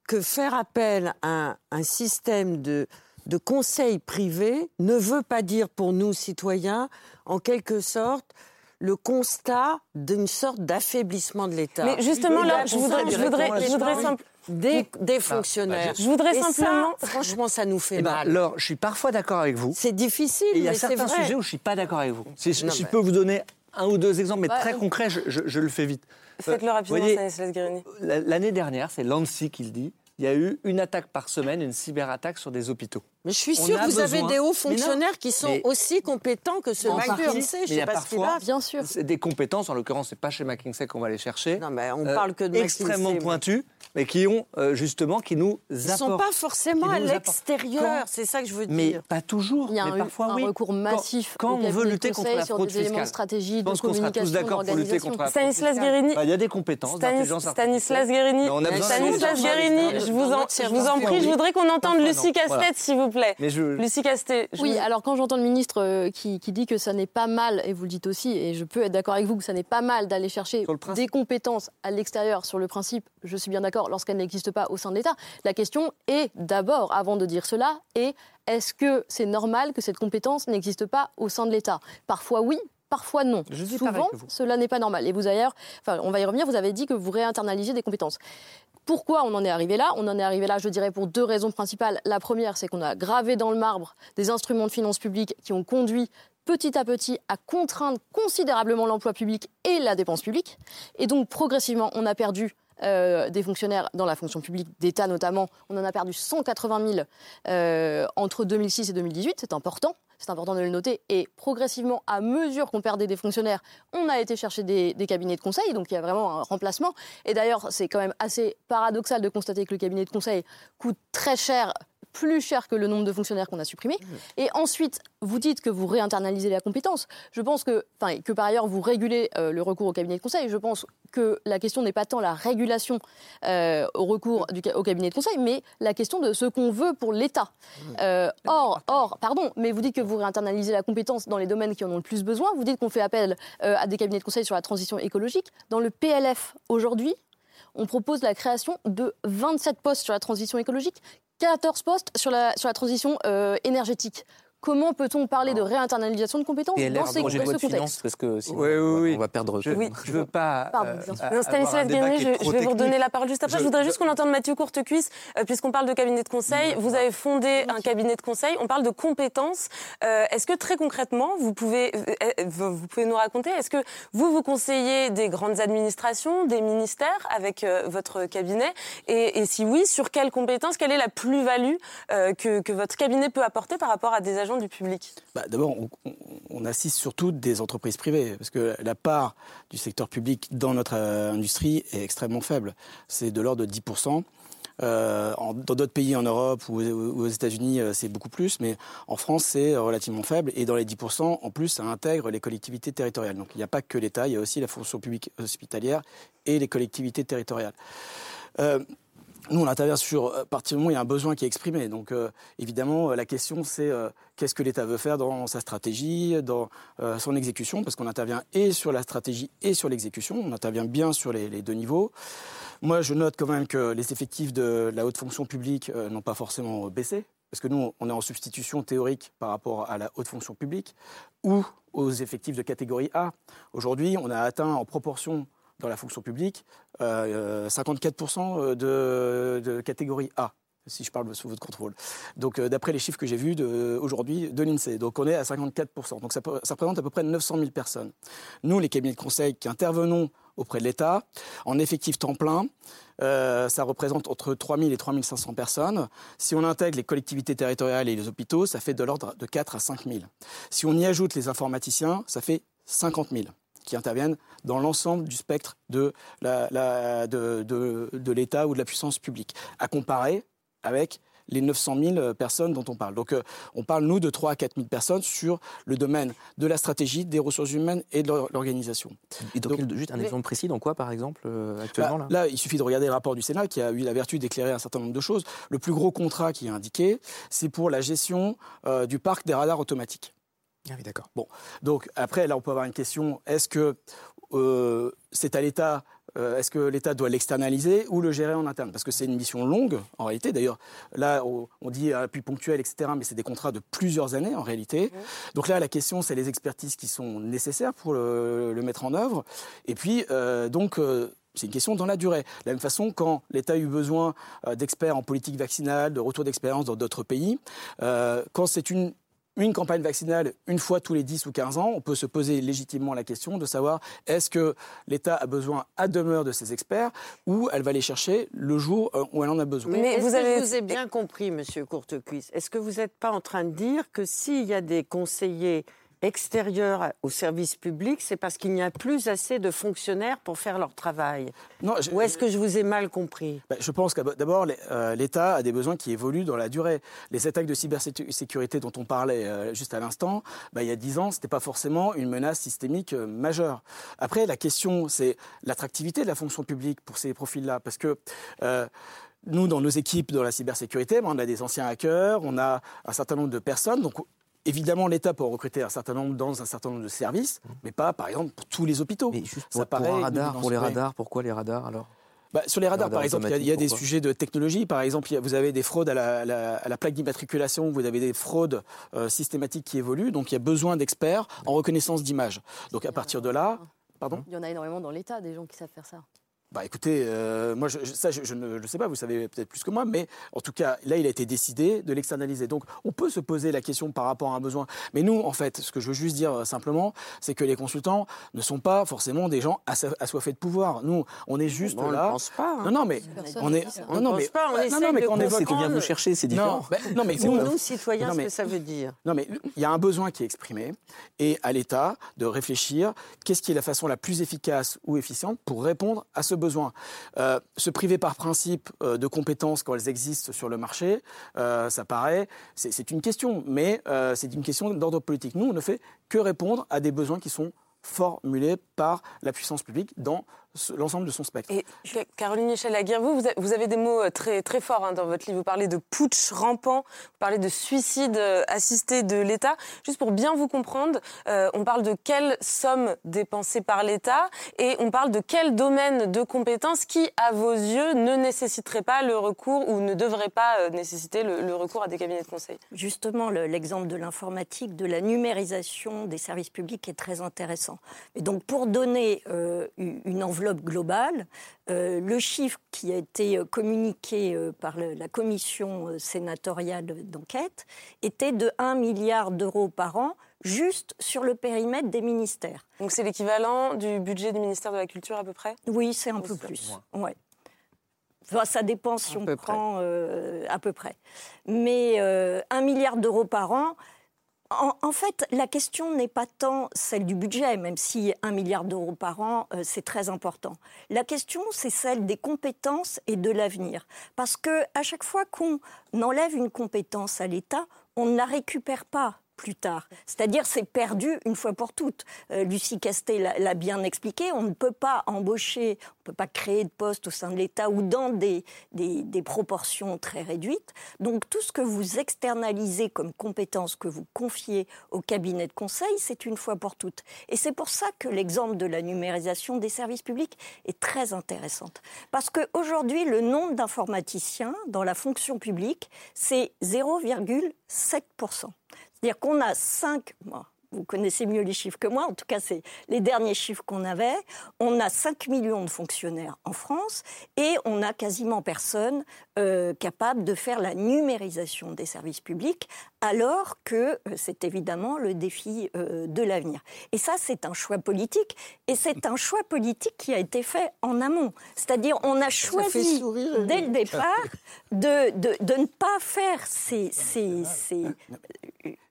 que faire appel à un, système de, de conseil privé ne veut pas dire pour nous, citoyens, en quelque sorte, le constat d'une sorte d'affaiblissement de l'État. Mais justement, là, je voudrais, je voudrais, je voudrais des, des, fonctionnaires. je voudrais simplement. franchement, ça nous fait eh ben, mal. alors, je suis parfois d'accord avec vous. C'est difficile. il y a certains sujets où je suis pas d'accord avec vous. Si, je peux vous donner un ou deux exemples, mais très concrets, je, le fais vite. Faites-le rapidement, Stanislas Guérini. L'année dernière, c'est l'ANSI qui le dit, il y a eu une attaque par semaine, une cyberattaque sur des hôpitaux. Mais je suis sûr que vous avez des hauts fonctionnaires qui sont aussi compétents que ceux de McKinsey. Je sais pas ce qu'il a. Bien sûr. C'est des compétences, en l'occurrence, c'est pas chez McKinsey qu'on va les chercher. Non, mais on euh, parle que de extrêmement pointus, mais qui ont euh, justement qui nous apportent. Ils ne sont pas forcément à l'extérieur. C'est ça que je veux dire. Mais pas toujours. Il y a mais un, parfois, un recours massif quand, on veut lutter contre la fraude fiscale. Stratégie, je pense qu'on sera tous d'accord pour lutter contre la fraude Stanislas Guérini. Bah, il y a des compétences. Stanislas Guérini. Stanislas Guérini. Je vous en prie, je voudrais qu'on entende Lucie Castet, s'il vous plaît. Lucie Castet. Oui, alors quand j'entends le ministre euh, qui dit que ça n'est pas mal, et vous le dites aussi, et je peux être d'accord avec vous que ça n'est pas mal d'aller chercher des compétences à l'extérieur sur le principe, je suis bien d'accord, lorsqu'elles n'existent pas au sein de l'État. La question est d'abord, avant de dire cela, est est-ce que c'est normal que cette compétence n'existe pas au sein de l'État? Parfois oui, parfois non. Souvent, cela n'est pas normal. Et vous ailleurs, enfin, on va y revenir, vous avez dit que vous réinternalisiez des compétences. Pourquoi on en est arrivé là? On en est arrivé là, je dirais, pour deux raisons principales. La première, c'est qu'on a gravé dans le marbre des instruments de finances publiques qui ont conduit petit à petit à contraindre considérablement l'emploi public et la dépense publique. Et donc, progressivement, on a perdu euh, des fonctionnaires dans la fonction publique d'État notamment. On en a perdu 180 000 euh, entre 2006 et 2018, c'est important. C'est important de le noter. Et progressivement, à mesure qu'on perdait des fonctionnaires, on a été chercher des, des, cabinets de conseil. Donc il y a vraiment un remplacement. Et d'ailleurs, c'est quand même assez paradoxal de constater que le cabinet de conseil coûte très cher plus cher que le nombre de fonctionnaires qu'on a supprimés. Mmh. Et ensuite, vous dites que vous réinternalisez la compétence. Je pense que, enfin, que par ailleurs, vous régulez euh, le recours au cabinet de conseil. Je pense que la question n'est pas tant la régulation euh, au recours du, au cabinet de conseil, mais la question de ce qu'on veut pour l'État. Mmh. Euh, or, or, pardon, mais vous dites que vous réinternalisez la compétence dans les domaines qui en ont le plus besoin. Vous dites qu'on fait appel à des cabinets de conseil sur la transition écologique. Dans le PLF aujourd'hui, on propose la création de 27 postes sur la transition écologique, 14 postes sur la, transition euh, énergétique. Comment peut-on parler de réinternalisation de compétences dans, ces, dans ce contexte Parce que sinon, oui, oui, on va perdre. Je ne veux pas. Pardon, euh, Stanislas je, je, vais vous redonner la parole juste après. Je, voudrais juste qu'on entende Mathieu Courtecuisse, euh, puisqu'on parle de cabinet de conseil. Vous avez fondé un cabinet de conseil. On parle de compétences. Euh, est-ce que très concrètement, vous pouvez, vous pouvez nous raconter, est-ce que vous vous conseillez des grandes administrations, des ministères avec votre cabinet? Et, et, si oui, sur quelles compétences? Quelle est la plus-value que, que votre cabinet peut apporter par rapport à des agents du public bah, D'abord, on, assiste surtout des entreprises privées, parce que la part du secteur public dans notre euh, industrie est extrêmement faible. C'est de l'ordre de 10%. Euh, dans d'autres pays en Europe ou, aux États-Unis, euh, c'est beaucoup plus, mais en France, c'est relativement faible. Et dans les 10%, en plus, ça intègre les collectivités territoriales. Donc il n'y a pas que l'État, il y a aussi la fonction publique hospitalière et les collectivités territoriales. Nous, on intervient sur, à partir du moment où il y a un besoin qui est exprimé. Donc, évidemment, la question, c'est qu'est-ce que l'État veut faire dans sa stratégie, dans son exécution, parce qu'on intervient et sur la stratégie et sur l'exécution. On intervient bien sur les, les, deux niveaux. Moi, je note quand même que les effectifs de la haute fonction publique n'ont pas forcément baissé parce que nous, on est en substitution théorique par rapport à la haute fonction publique, ou aux effectifs de catégorie A. Aujourd'hui, on a atteint en proportion dans la fonction publique 54% euh, de, de catégorie A si je parle sous votre contrôle. Donc, euh, d'après les chiffres que j'ai vus aujourd'hui de l'INSEE. Donc, on est à 54%. Donc, ça, représente à peu près 900 000 personnes. Nous, les cabinets de conseil qui intervenons auprès de l'État, en effectif temps plein, euh, ça représente entre 3 000 et 3 500 personnes. Si on intègre les collectivités territoriales et les hôpitaux, ça fait de l'ordre de 4 à 5 000. Si on y ajoute les informaticiens, ça fait 50 000 qui interviennent dans l'ensemble du spectre de, de, de l'État ou de la puissance publique. À comparer avec les 900 000 personnes dont on parle. Donc euh, on parle, nous, de 3 à 4 000 personnes sur le domaine de la stratégie, des ressources humaines et de l'organisation. Et donc, juste un exemple précis, dans quoi, par exemple, euh, actuellement bah, là, il suffit de regarder le rapport du Sénat qui a eu la vertu d'éclairer un certain nombre de choses. Le plus gros contrat qui est indiqué, c'est pour la gestion euh, du parc des radars automatiques. Ah oui, d'accord. Bon, donc après, là, on peut avoir une question. Est-ce que c'est à l'État euh, est-ce que l'État doit l'externaliser ou le gérer en interne? Parce que c'est une mission longue, en réalité. D'ailleurs, là, on dit appui ponctuel, etc., mais c'est des contrats de plusieurs années, en réalité. Donc là, la question, c'est les expertises qui sont nécessaires pour le, mettre en œuvre. Et puis, euh, donc, euh, c'est une question dans la durée. De la même façon, quand l'État a eu besoin d'experts en politique vaccinale, de retour d'expérience dans d'autres pays, quand c'est une une campagne vaccinale une fois tous les 10 ou 15 ans, on peut se poser légitimement la question de savoir est-ce que l'État a besoin à demeure de ces experts ou elle va les chercher le jour euh, où elle en a besoin. Mais, vous avez... je vous ai bien compris, Monsieur Courtecuisse. Est-ce que vous n'êtes pas en train de dire que s'il y a des conseillers extérieur au service public, c'est parce qu'il n'y a plus assez de fonctionnaires pour faire leur travail non, Ou est-ce que je vous ai mal compris? Ben, Je pense que d'abord, euh, l'État a des besoins qui évoluent dans la durée. Les attaques de cybersécurité dont on parlait euh, juste à l'instant, ben, il y a dix ans, ce n'était pas forcément une menace systémique euh, majeure. Après, la question, c'est l'attractivité de la fonction publique pour ces profils-là. Parce que nous, dans nos équipes dans la cybersécurité, on a des anciens hackers, on a un certain nombre de personnes. Donc, Évidemment, l'État peut recruter un certain nombre dans un certain nombre de services, mais pas, par exemple, pour tous les hôpitaux. Mais juste pour, pour les radars, pourquoi les radars alors? Bah, sur les radars, par exemple, il y a, des sujets de technologie. Par exemple, vous avez des fraudes à la, plaque d'immatriculation, vous avez des fraudes euh, systématiques qui évoluent. Donc, il y a besoin d'experts en reconnaissance d'images. Donc, à partir de là, pardon? Il y en a énormément dans l'État, des gens qui savent faire ça. Bah écoutez, euh, moi je, ça je, ne sais pas, vous savez peut-être plus que moi, mais en tout cas là il a été décidé de l'externaliser. Donc on peut se poser la question par rapport à un besoin. Mais nous en fait, ce que je veux juste dire euh, simplement, c'est que les consultants ne sont pas forcément des gens assoiffés de pouvoir. Nous, on est juste on là. Ne pense pas. Hein. Non non mais on est. non, non, mais, pas. On non, non, mais quand on évoque. C'est vient vous chercher, c'est différent. Non, non mais nous, citoyens, ce que ça veut dire. Non mais il y a un besoin qui est exprimé et à l'État de réfléchir qu'est-ce qui est la façon la plus efficace ou efficiente pour répondre à ce Euh, se priver par principe euh, de compétences quand elles existent sur le marché, euh, ça paraît, c'est une question, mais c'est une question d'ordre politique. Nous, on ne fait que répondre à des besoins qui sont formulés par la puissance publique dans l'ensemble de son spectre. Et Caroline Michel Laguerre, vous, vous avez des mots euh, très, très forts hein, dans votre livre. Vous parlez de putsch rampant, vous parlez de suicide euh, assisté de l'État. Juste pour bien vous comprendre, euh, on parle de quelle somme dépensée par l'État et on parle de quel domaine de compétences qui, à vos yeux, ne nécessiterait pas le recours ou ne devrait pas nécessiter le, recours à des cabinets de conseil? Justement, l'exemple de l'informatique, de la numérisation des services publics est très intéressant. Et donc, pour donner une enveloppe globale. Euh, le chiffre qui a été euh, communiqué euh, par la commission sénatoriale d'enquête était de 1 milliard d'euros par an juste sur le périmètre des ministères. Donc c'est l'équivalent du budget du ministère de la Culture à peu près? Oui, c'est un peu plus. Ouais. ça dépend si on prend à peu près. Mais un milliard d'euros par an, en, fait, la question n'est pas tant celle du budget, même si un milliard d'euros par an, euh, c'est très important. La question, c'est celle des compétences et de l'avenir. Parce que à chaque fois qu'on enlève une compétence à l'État, on ne la récupère pas plus tard. C'est-à-dire, c'est perdu une fois pour toutes. Euh, Lucie Castet l'a bien expliqué, on ne peut pas embaucher, on ne peut pas créer de postes au sein de l'État ou dans des, des, proportions très réduites. Donc, tout ce que vous externalisez comme compétences, que vous confiez au cabinet de conseil, c'est une fois pour toutes. Et c'est pour ça que l'exemple de la numérisation des services publics est très intéressant. Parce qu'aujourd'hui, le nombre d'informaticiens dans la fonction publique, c'est 0,7%. C'est-à-dire qu'on a 5, vous connaissez mieux les chiffres que moi, en tout cas c'est les derniers chiffres qu'on avait, on a 5 millions de fonctionnaires en France et on a quasiment personne euh, capable de faire la numérisation des services publics, alors que euh, c'est évidemment le défi euh, de l'avenir. Et ça c'est un choix politique et c'est un choix politique qui a été fait en amont. C'est-à-dire on a choisi dès le départ de, de, de, ne pas faire ces, ces, ces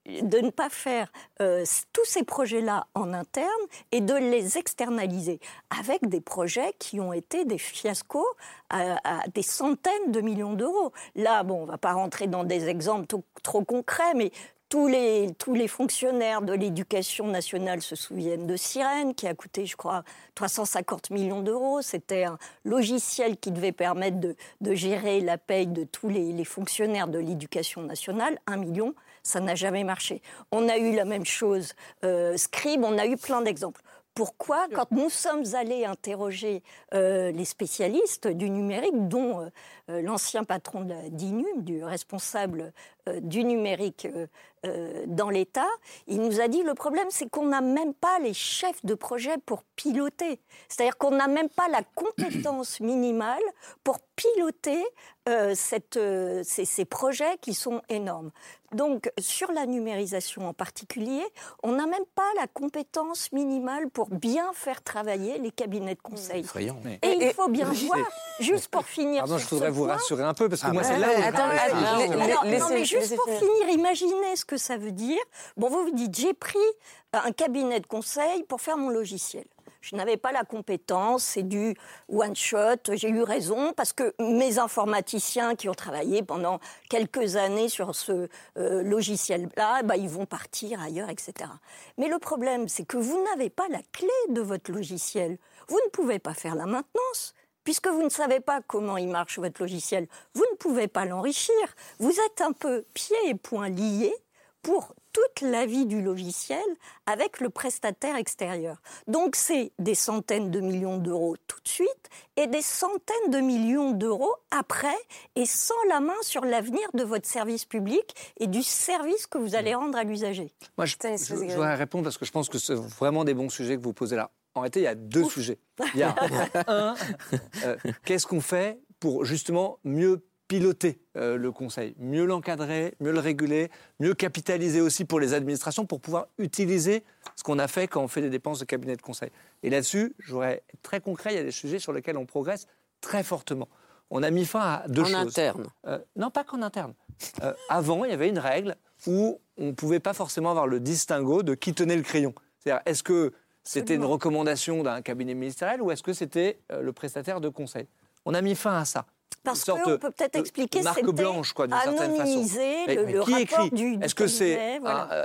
de ne pas faire euh, tous ces projets-là en interne et de les externaliser avec des projets qui ont été des fiascos à, des centaines de millions d'euros. Là, bon, on ne va pas rentrer dans des exemples trop concrets, mais tous les, tous les fonctionnaires de l'éducation nationale se souviennent de Sirène, qui a coûté, je crois, 350 millions d'euros. C'était un logiciel qui devait permettre de, de gérer la paye de tous les, les fonctionnaires de l'éducation nationale. Un million, ça n'a jamais marché. On a eu la même chose, euh, Scribe, on a eu plein d'exemples. Pourquoi, quand nous sommes allés interroger euh, les spécialistes du numérique, dont euh, euh, l'ancien patron de la DINUM, du responsable du numérique dans l'État, il nous a dit le problème, c'est qu'on n'a même pas les chefs de projet pour piloter. C'est-à-dire qu'on n'a même pas la compétence minimale pour piloter cette, ces, ces projets qui sont énormes. Donc, sur la numérisation en particulier, on n'a même pas la compétence minimale pour bien faire travailler les cabinets de conseil. Et, il faut bien voir, juste pour finir. Pardon, je voudrais vous rassurer un peu, parce que ah moi, c'est là où. Attends, non, mais juste pour finir, imaginez ce que ça veut dire. Bon, vous vous dites, j'ai pris un cabinet de conseil pour faire mon logiciel. Je n'avais pas la compétence, c'est du one-shot. J'ai eu raison parce que mes informaticiens qui ont travaillé pendant quelques années sur ce euh, logiciel-là, bah, ils vont partir ailleurs, etc. Mais le problème, c'est que vous n'avez pas la clé de votre logiciel. Vous ne pouvez pas faire la maintenance. Puisque vous ne savez pas comment il marche votre logiciel, vous ne pouvez pas l'enrichir. Vous êtes un peu pieds et poings liés pour toute la vie du logiciel avec le prestataire extérieur. Donc c'est des centaines de millions d'euros tout de suite et des centaines de millions d'euros après et sans la main sur l'avenir de votre service public et du service que vous allez rendre à l'usager. Moi, je, je, voudrais répondre parce que je pense que c'est vraiment des bons sujets que vous posez là. En réalité, il y a deux sujets. Il y a un, euh, qu'est-ce qu'on fait pour justement mieux piloter euh, le conseil, mieux l'encadrer, mieux le réguler, mieux capitaliser aussi pour les administrations pour pouvoir utiliser ce qu'on a fait quand on fait des dépenses de cabinet de conseil? Et là-dessus, je voudrais être très concret, il y a des sujets sur lesquels on progresse très fortement. On a mis fin à deux choses. En interne euh, Non, pas qu'en interne. Euh, avant, il y avait une règle où on ne pouvait pas forcément avoir le distinguo de qui tenait le crayon. C'est-à-dire, est-ce que c'était une recommandation d'un cabinet ministériel ou est-ce que c'était le prestataire de conseil? On a mis fin à ça. Parce qu'on peut peut-être expliquer marque blanche, quoi, d'une certaine façon. Le, qui écrit? Est-ce que c'est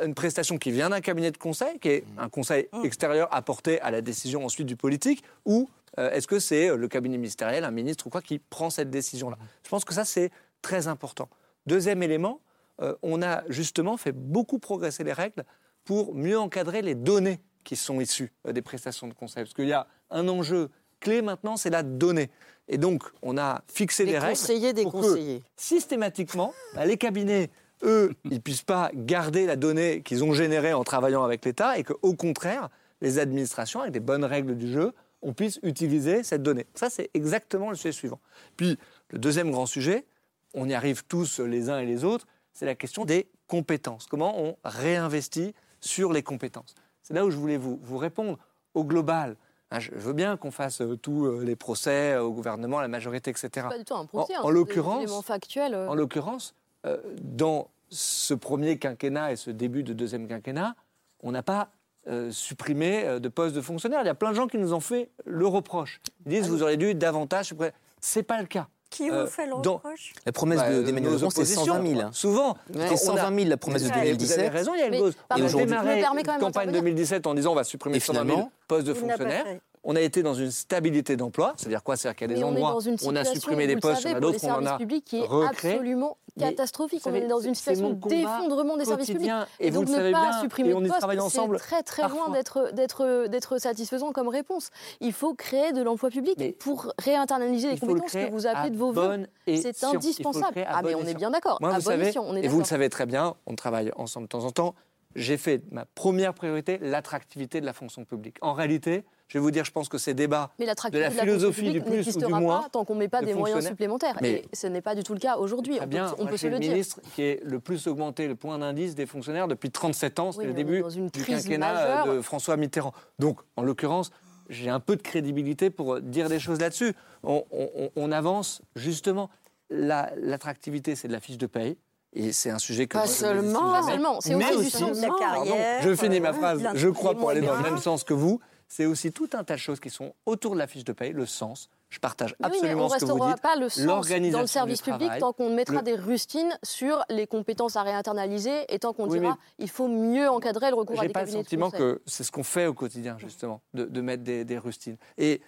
une prestation qui vient d'un cabinet de conseil, qui est un conseil mm. extérieur apporté à la décision ensuite du politique, ou euh, est-ce que c'est euh, le cabinet ministériel, un ministre ou quoi, qui prend cette décision-là? Je pense que ça, c'est très important. Deuxième élément, euh, on a justement fait beaucoup progresser les règles pour mieux encadrer les données qui sont issues des prestations de conseil. Parce qu'il y a un enjeu clé maintenant, c'est la donnée. Et donc, on a fixé des, règles conseillers, des pour conseillers. que, systématiquement, bah, les cabinets, eux, ils ne puissent pas garder la donnée qu'ils ont générée en travaillant avec l'État et qu'au contraire, les administrations, avec des bonnes règles du jeu, on puisse utiliser cette donnée. Ça, c'est exactement le sujet suivant. Puis, le deuxième grand sujet, on y arrive tous les uns et les autres, c'est la question des compétences. Comment on réinvestit sur les compétences C'est là où je voulais vous, vous répondre. Au global, ah, je veux bien qu'on fasse euh, tous euh, les procès euh, au gouvernement, à la majorité, etc. Pas du tout un procès, en, en l'occurrence, En l'occurrence, dans ce premier quinquennat et ce début de deuxième quinquennat, on n'a pas supprimé de postes de fonctionnaires. Il y a plein de gens qui nous ont fait le reproche. Ils disent ah vous auriez dû davantage supprimer. C'est pas le cas. Qui vous fait le reproche? La promesse Bah, d'Emmanuel Macron, c'est 120 000. Souvent. C'était 120 000 la promesse de Vous avez 2017. raison, il y a une cause. je me démarré une campagne d'intervenir. 2017 en disant on va supprimer Et 120 000 finalement, postes de fonctionnaires. On a été dans une stabilité d'emploi, c'est-à-dire quoi C'est-à-dire qu'il y a des on endroits où on a supprimé des postes, il y en savez, a pour les d'autres où on en a publics qui est recréé. absolument catastrophique. On est dans une situation d'effondrement des services publics. et vous donc le ne savez pas bien, supprimer et on de ensemble, c'est très très loin parfois. d'être satisfaisant comme réponse. Il faut créer de l'emploi public pour réinternaliser les le compétences que vous appelez de vos voeux. C'est indispensable. Ah mais on est bien d'accord. À vous bon savez, escient, on est et vous le savez très bien, on travaille ensemble de temps en temps. J'ai fait ma première priorité l'attractivité de la fonction publique. En réalité, je vais vous dire, je pense que ces débats Mais de la de la philosophie du plus ou du n'existera moins pas tant qu'on ne met pas de des moyens supplémentaires. Mais- Et ce n'est pas du tout le cas aujourd'hui. On peut, bien, on moi, peut se le le dire. ministre qui est le plus augmenté le point d'indice des fonctionnaires depuis 37 ans, Oui, c'était le on début dans une du quinquennat majeure. de François Mitterrand. Donc, en l'occurrence, j'ai un peu de crédibilité pour dire des choses là-dessus. On, on- on avance justement. La- L'attractivité, c'est de la fiche de paye. Et c'est un sujet que Pas seulement. Pas seulement, c'est Mais aussi du sens. La Pardon, carrière, je finis ma euh, phrase, je crois, pour aller dans le même sens que vous. C'est aussi tout un tas de choses qui sont autour de la fiche de paye, le sens. Je partage Mais oui, mais absolument on ce que vous restaurera dites. pas le sens dans le service public travail, tant qu'on mettra le- des rustines sur les compétences à réinternaliser et tant qu'on Oui, dira il faut mieux encadrer le recours à J'ai des pas le cabinets de sentiment que c'est ce qu'on fait au quotidien, justement, de, de mettre des, des rustines. Et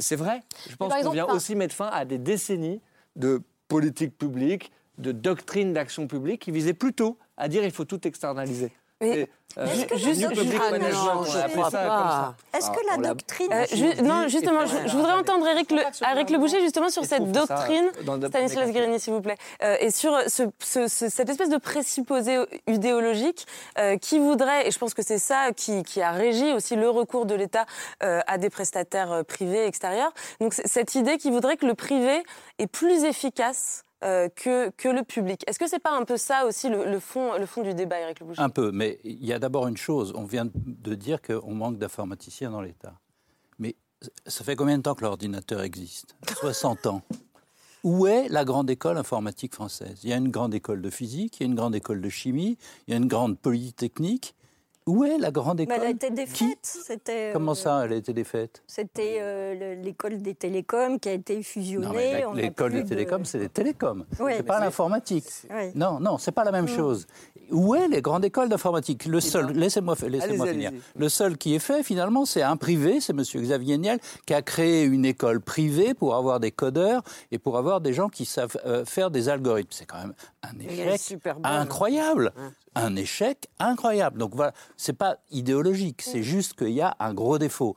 c'est vrai, je pense qu'on vient aussi mettre fin à des décennies de politique publique, de doctrine d'action publique qui visaient plutôt à dire il faut tout externaliser. Mais- Et, euh, Est-ce que Public Ah non, je ça comme ça. Est-ce que Ah, la doctrine- Euh, non, justement, je, voudrais entendre Eric Le, Eric Le Boucher justement sur cette doctrine. dans le- Stanislas Guérini, s'il vous plaît. Euh, et sur ce, ce- ce- cette espèce de présupposé idéologique euh, qui voudrait, et je pense que c'est ça qui, qui a régi aussi le recours de l'État euh, à des prestataires privés extérieurs. Donc cette idée qui voudrait que le privé est plus efficace euh, que, que le public. Est-ce que c'est pas un peu ça aussi le, fond, le fond du débat, Eric Le Boucher Un peu, mais il y a d'abord une chose. On vient de dire qu'on manque d'informaticiens dans l'État. Mais ça fait combien de temps que l'ordinateur existe? 60 ans. Où est la grande école informatique française? Il y a une grande école de physique, il y a une grande école de chimie, il y a une grande polytechnique. Où est la grande Mais école elle a été défaite. C'était, euh, Comment ça, elle a été défaite C'était euh, le- l'école des télécoms qui a été fusionnée. Non, mais la- l'école des de- télécoms, c'est les télécoms. Oui, c'est mais pas c'est- l'informatique. Non, non, c'est pas la même Mm. chose. Où est les grandes écoles d'informatique Le seul, laissez-moi laissez finir. Le seul qui est fait, finalement, c'est un privé, c'est M. Xavier Niel, qui a créé une école privée pour avoir des codeurs et pour avoir des gens qui savent euh, faire des algorithmes. C'est quand même un échec bonne. incroyable. Hein. Un échec incroyable. Donc voilà, c'est pas idéologique, c'est juste qu'il y a un gros défaut.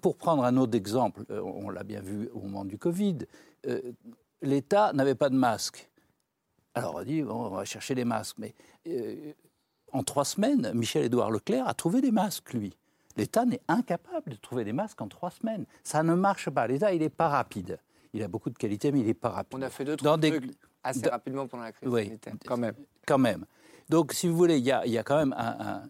Pour prendre un autre exemple, euh, on l'a bien vu au moment du Covid, euh, l'État n'avait pas de masque. Alors on a dit, bon, on va chercher des masques. Mais euh, en trois semaines, Michel-Édouard Leclerc a trouvé des masques, lui. L'État n'est incapable de trouver des masques en trois semaines. Ça ne marche pas. L'État, il n'est pas rapide. Il a beaucoup de qualités, mais il n'est pas rapide. On a fait deux, Dans trois des- trucs assez rapidement pendant la crise Oui. sanitaire, quand même. Quand même. Donc, si vous voulez, il y a, il y a quand même un- un-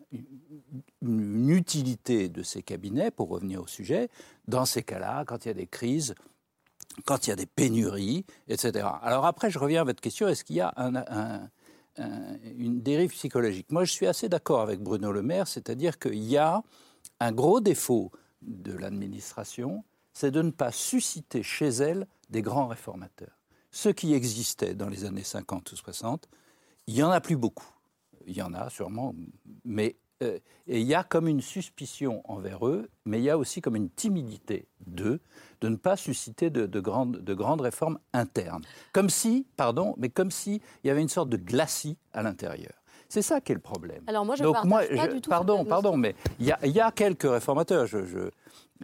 une, utilité de ces cabinets, pour revenir au sujet, dans ces cas-là, quand il y a des crises, quand il y a des pénuries, etc. Alors après, je reviens à votre question, est-ce qu'il y a un- un- un- une dérive psychologique? Moi, je suis assez d'accord avec Bruno Le Maire, c'est-à-dire qu'il y a un gros défaut de l'administration, c'est de ne pas susciter chez elle des grands réformateurs. Ceux qui existaient dans les années 50 ou 60, il n'y en a plus beaucoup. Il y en a sûrement, mais euh, et il y a comme une suspicion envers eux, mais il y a aussi comme une timidité d'eux de ne pas susciter de, de grandes, de grandes réformes internes. Comme si, pardon, mais comme si il y avait une sorte de glacis à l'intérieur. C'est ça qui est le problème. Alors moi, je partage moi, pas je- du tout pardon, pardon, mais il y a, il y a quelques réformateurs. Je, je-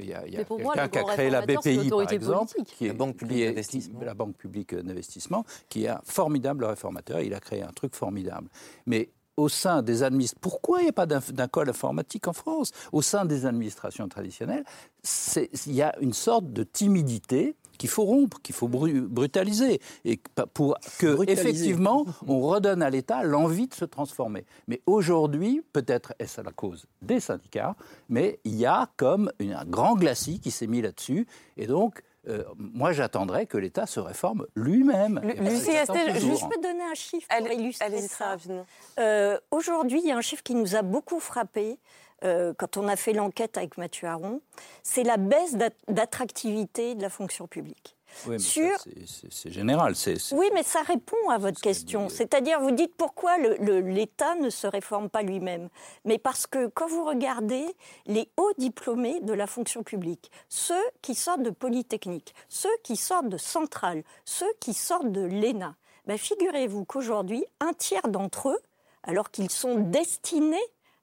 il y a, quelqu'un qui a créé la BPI, par exemple, politique. qui est, La Banque publique d'investissement. qui- la Banque publique d'investissement, qui est un formidable réformateur. Il a créé un truc formidable. Mais au sein des administrations, pourquoi il n'y a pas d'inf- d'école informatique en France? Au sein des administrations traditionnelles, c'est- il y a une sorte de timidité qu'il faut rompre, qu'il faut bru- brutaliser, et pour que Brutaliser. effectivement on redonne à l'État l'envie de se transformer. Mais aujourd'hui, peut-être est-ce la cause des syndicats, mais il y a comme une- un grand glacis qui s'est mis là-dessus, et donc euh, moi j'attendrais que l'État se réforme lui-même. Lu- Et parce Lucie que j'attends Castel, toujours, Je hein. peux donner un chiffre pour Allez- illustrer ça? Euh, Aujourd'hui, il y a un chiffre qui nous a beaucoup frappé euh, quand on a fait l'enquête avec Mathieu Aron. C'est la baisse d'at- d'attractivité de la fonction publique. Oui, c'est général. Oui, mais ça répond à votre question. C'est-à-dire, vous dites pourquoi l'État ne se réforme pas lui-même. Mais parce que quand vous regardez les hauts diplômés de la fonction publique, ceux qui sortent de Polytechnique, ceux qui sortent de Centrale, ceux qui sortent de l'ENA, ben figurez-vous qu'aujourd'hui, un tiers d'entre eux, alors qu'ils sont destinés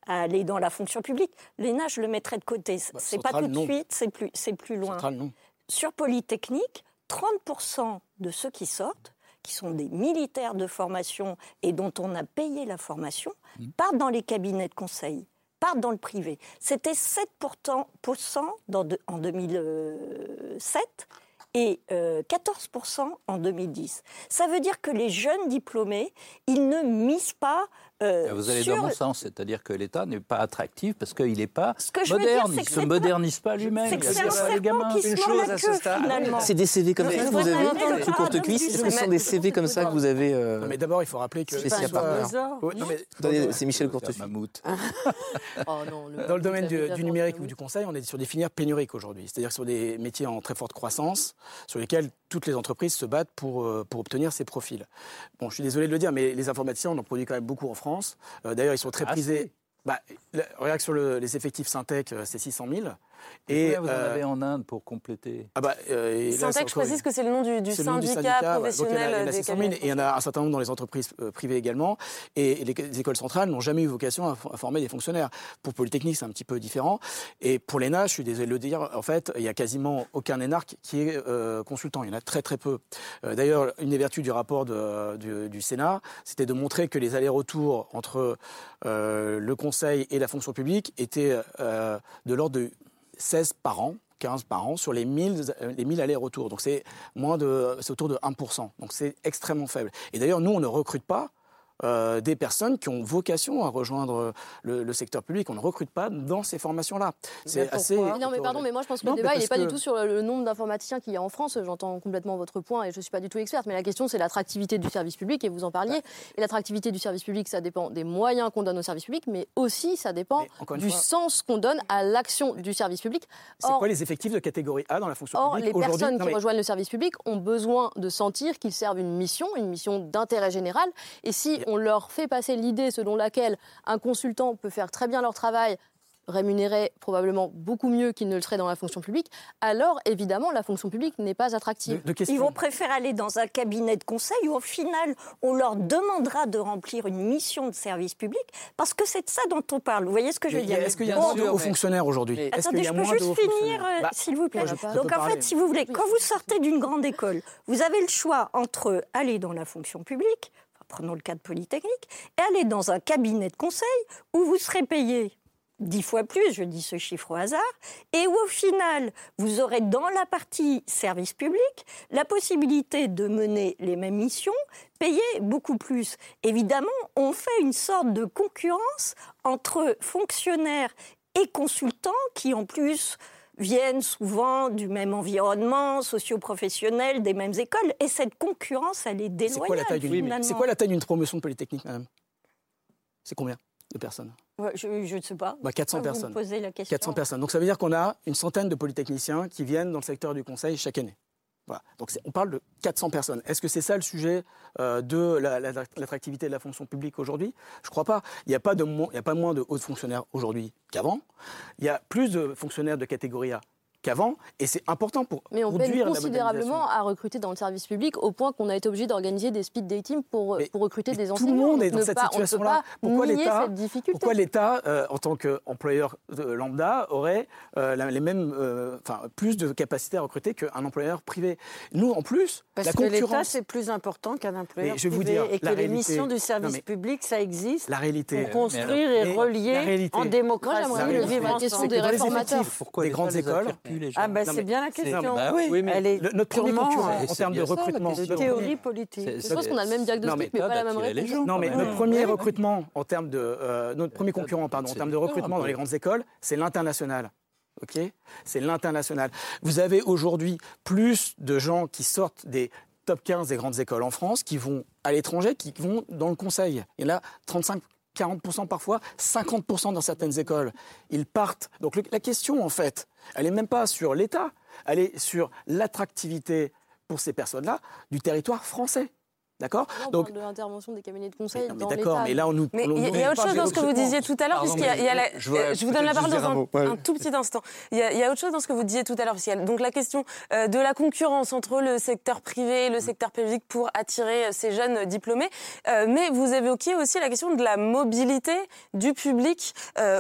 à aller dans la fonction publique. L'ENA, je le mettrais de côté. Bah, c'est pas tout de suite, c'est plus, c'est plus loin. Sur Polytechnique, 30% de ceux qui sortent, qui sont des militaires de formation et dont on a payé la formation, mmh. partent dans les cabinets de conseil, partent dans le privé. C'était 7% en 2007 et 14% euh, en 2010. Ça veut dire que les jeunes diplômés, ils ne misent pas euh, vous allez dans mon sens, c'est-à-dire que l'État n'est pas attractif parce qu'il n'est pas moderne, il ne se modernise pas lui-même. C'est c'est Une chose à ce stade. C'est des CV comme ça que vous avez, plus courte cuisse Est-ce que ce sont des CV comme ça que vous avez euh, Mais d'abord, il faut rappeler que c'est Michel Courtecuisse. Oh, dans le domaine du numérique ou du conseil, on est sur des filières pénuriques aujourd'hui, c'est-à-dire sur des métiers en très forte croissance, sur lesquels toutes les entreprises se battent pour, euh, pour obtenir ces profils. Bon, je suis désolé de le dire, mais les informaticiens, on en produit quand même beaucoup en France. Euh, d'ailleurs, ils sont très ah, prisés. Bah, regarde sur les effectifs Syntec, euh, c'est 600 000. Et vous en avez en Inde pour compléter ah bah, euh, Syntec, je précise que c'est le nom du, syndicat, professionnel des Et il y en a un certain nombre dans les entreprises euh, privées également. Et les, écoles centrales n'ont jamais eu vocation à, former des fonctionnaires. Pour Polytechnique, c'est un petit peu différent. Et pour l'ENA, je suis désolé de le dire, en fait, il n'y a quasiment aucun énarque qui est euh, consultant. Il y en a très très peu. D'ailleurs, une des vertus du rapport du, du, Sénat, c'était de montrer que les allers-retours entre le Conseil et la fonction publique étaient de l'ordre de 16 par an, 15 par an sur les 1000, euh, les 1000 allers-retours. Donc c'est autour de 1%. Donc c'est extrêmement faible. Et d'ailleurs, nous, on ne recrute pas euh, des personnes qui ont vocation à rejoindre le, secteur public. On ne recrute pas dans ces formations-là. C'est assez? non, mais pardon, mais moi je pense que le débat, il n'est pas du tout sur le nombre d'informaticiens qu'il y a en France. J'entends complètement votre point et je ne suis pas du tout experte. Mais la question, c'est l'attractivité du service public et vous en parliez. Et l'attractivité du service public, ça dépend des moyens qu'on donne au service public, mais aussi ça dépend du sens qu'on donne à l'action du service public. C'est quoi les effectifs de catégorie A dans la fonction publique Or, les personnes qui rejoignent le service public ont besoin de sentir qu'ils servent une mission, une mission d'intérêt général. Et si on leur fait passer l'idée selon laquelle un consultant peut faire très bien leur travail rémunéré probablement beaucoup mieux qu'ils ne le seraient dans la fonction publique, alors évidemment la fonction publique n'est pas attractive. Ils vont préférer aller dans un cabinet de conseil où au final on leur demandera de remplir une mission de service public parce que c'est de ça dont on parle. Vous voyez ce que je veux dire? Est-ce qu'il y a moins de hauts fonctionnaires aujourd'hui? Attendez, je peux juste finir, euh, bah, s'il vous plaît. Donc en fait, si vous voulez, quand vous sortez d'une grande école, vous avez le choix entre aller dans la fonction publique, prenons le cas de Polytechnique, et aller dans un cabinet de conseil où vous serez payé dix fois plus, je dis ce chiffre au hasard, et où au final, vous aurez dans la partie service public la possibilité de mener les mêmes missions, payer beaucoup plus. Évidemment, on fait une sorte de concurrence entre fonctionnaires et consultants qui en plus viennent souvent du même environnement socio-professionnel, des mêmes écoles, et cette concurrence, elle est déloyale. C'est quoi la taille d'une promotion de Polytechnique, madame? C'est combien de personnes? Je ne sais pas. 400 bah, personnes. Vous la question. 400 personnes. Donc ça veut dire qu'on a une centaine de polytechniciens qui viennent dans le secteur du conseil chaque année. Donc on parle de 400 personnes. Est-ce que c'est ça le sujet euh, de l'attractivité de la fonction publique aujourd'hui? Je ne crois pas. Il n'y a, pas a pas moins de hauts fonctionnaires aujourd'hui qu'avant. Il y a plus de fonctionnaires de catégorie A qu'avant, et c'est important pour Mais on peine considérablement à recruter dans le service public au point qu'on a été obligé d'organiser des speed dating pour, pour recruter des enseignants. Tout le monde est dans cette situation-là. Pourquoi l'État, pourquoi l'État, euh, en tant qu'employeur lambda, aurait euh, les mêmes, euh, enfin, plus de capacité à recruter qu'un employeur privé? Nous, en plus, parce que l'État c'est plus important qu'un employeur je privé vous dire, et que les missions du service public, ça existe. La réalité. Pour construire et relier en démocratie le vivre en question des réformateurs. Pourquoi des grandes écoles ah ben c'est bien la question. Bah oui, mais Elle est notre premier concurrent en termes de recrutement. théorie politique. Je pense qu'on a le même diagnostic, mais, pas la même réponse. Non, mais notre premier recrutement en termes de euh, notre premier concurrent, pardon, en termes de recrutement dans les grandes écoles, c'est l'international. Ok, c'est l'international. vous avez aujourd'hui plus de gens qui sortent des top 15 des grandes écoles en France qui vont à l'étranger, qui vont dans le conseil. Il y en a 35 40% parfois, 50% dans certaines écoles. Ils partent. Donc la question, en fait, elle n'est même pas sur l'État, elle est sur l'attractivité pour ces personnes-là du territoire français. D'accord Donc, de l'intervention des cabinets de conseil. D'accord, mais là, on nous. Mais il y, a autre chose dans ce que vous disiez tout à l'heure, puisqu'il y a, je, vous donne la parole dans un, tout petit instant. Il y, a, autre chose dans ce que vous disiez tout à l'heure, puisqu'il y a donc la question euh, de la concurrence entre le secteur privé et le secteur public pour attirer euh, ces jeunes diplômés. Euh, mais vous évoquiez aussi la question de la mobilité du public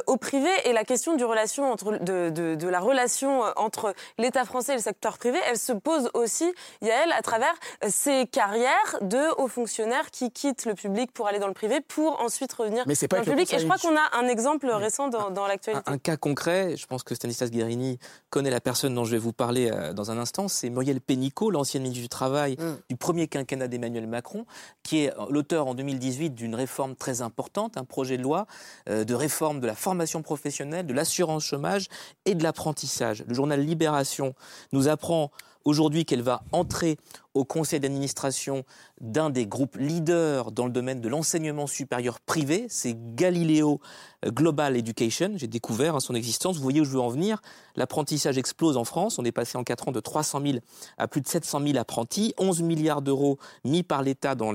au privé et la question du relation entre, de, de, de la relation entre l'État français et le secteur privé. Elle se pose aussi, Yael, à travers ces carrières de aux fonctionnaires qui quittent le public pour aller dans le privé pour ensuite revenir dans le public. Et je crois qu'on a un exemple récent dans, l'actualité. Un, cas concret, je pense que Stanislas Guérini connaît la personne dont je vais vous parler euh, dans un instant, c'est Muriel Pénicaud, l'ancienne ministre du Travail mm. du premier quinquennat d'Emmanuel Macron, qui est l'auteur en 2018 d'une réforme très importante, un projet de loi euh, de réforme de la formation professionnelle, de l'assurance chômage et de l'apprentissage. Le journal Libération nous apprend aujourd'hui qu'elle va entrer au conseil d'administration d'un des groupes leaders dans le domaine de l'enseignement supérieur privé, c'est Galileo Global Education. J'ai découvert hein, son existence. Vous voyez où je veux en venir. L'apprentissage explose en France. On est passé en 4 ans de 300 000 à plus de 700 000 apprentis. 11 milliards d'euros mis par l'État dans,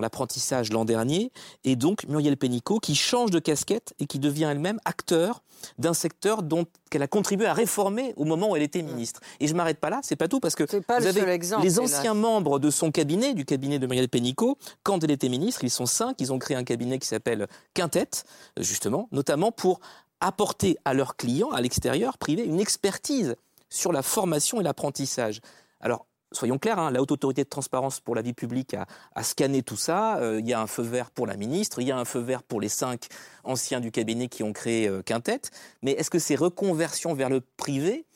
l'apprentissage l'an dernier. Et donc Muriel Pénicaud qui change de casquette et qui devient elle-même acteur d'un secteur dont qu'elle a contribué à réformer au moment où elle était ministre. Et je m'arrête pas là, c'est pas tout parce que vous avez les anciens membres de son cabinet, du cabinet de Muriel Pénicaud, quand elle était ministre, ils sont cinq, ils ont créé un cabinet qui s'appelle Quintet, justement, notamment pour apporter à leurs clients, à l'extérieur, privé, une expertise sur la formation et l'apprentissage. Alors, soyons clairs, hein, la haute autorité de transparence pour la vie publique a, scanné tout ça. Euh, il y a un feu vert pour la ministre, il y a un feu vert pour les cinq anciens du cabinet qui ont créé euh, Quintet. Mais est-ce que ces reconversions vers le privé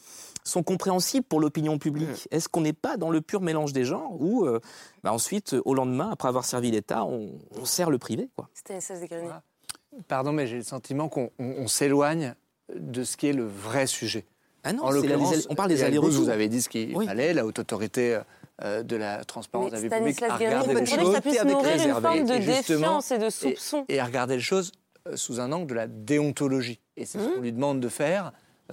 sont compréhensibles pour l'opinion publique mmh. Est-ce qu'on n'est pas dans le pur mélange des genres où euh, bah, ensuite, au lendemain, après avoir servi l'État, on, sert le privé C'était Pardon, mais j'ai le sentiment qu'on s'éloigne de ce qui est le vrai sujet. Ah non, on parle des allers-retours. Vous avez dit ce qu'il fallait, la haute autorité euh, de la transparence de la vie publique a regardé les choses. Nourrir une forme de défiance et de soupçon. Et, à regarder les choses euh, sous un angle de la déontologie. Et c'est ce mmh. qu'on lui demande de faire euh,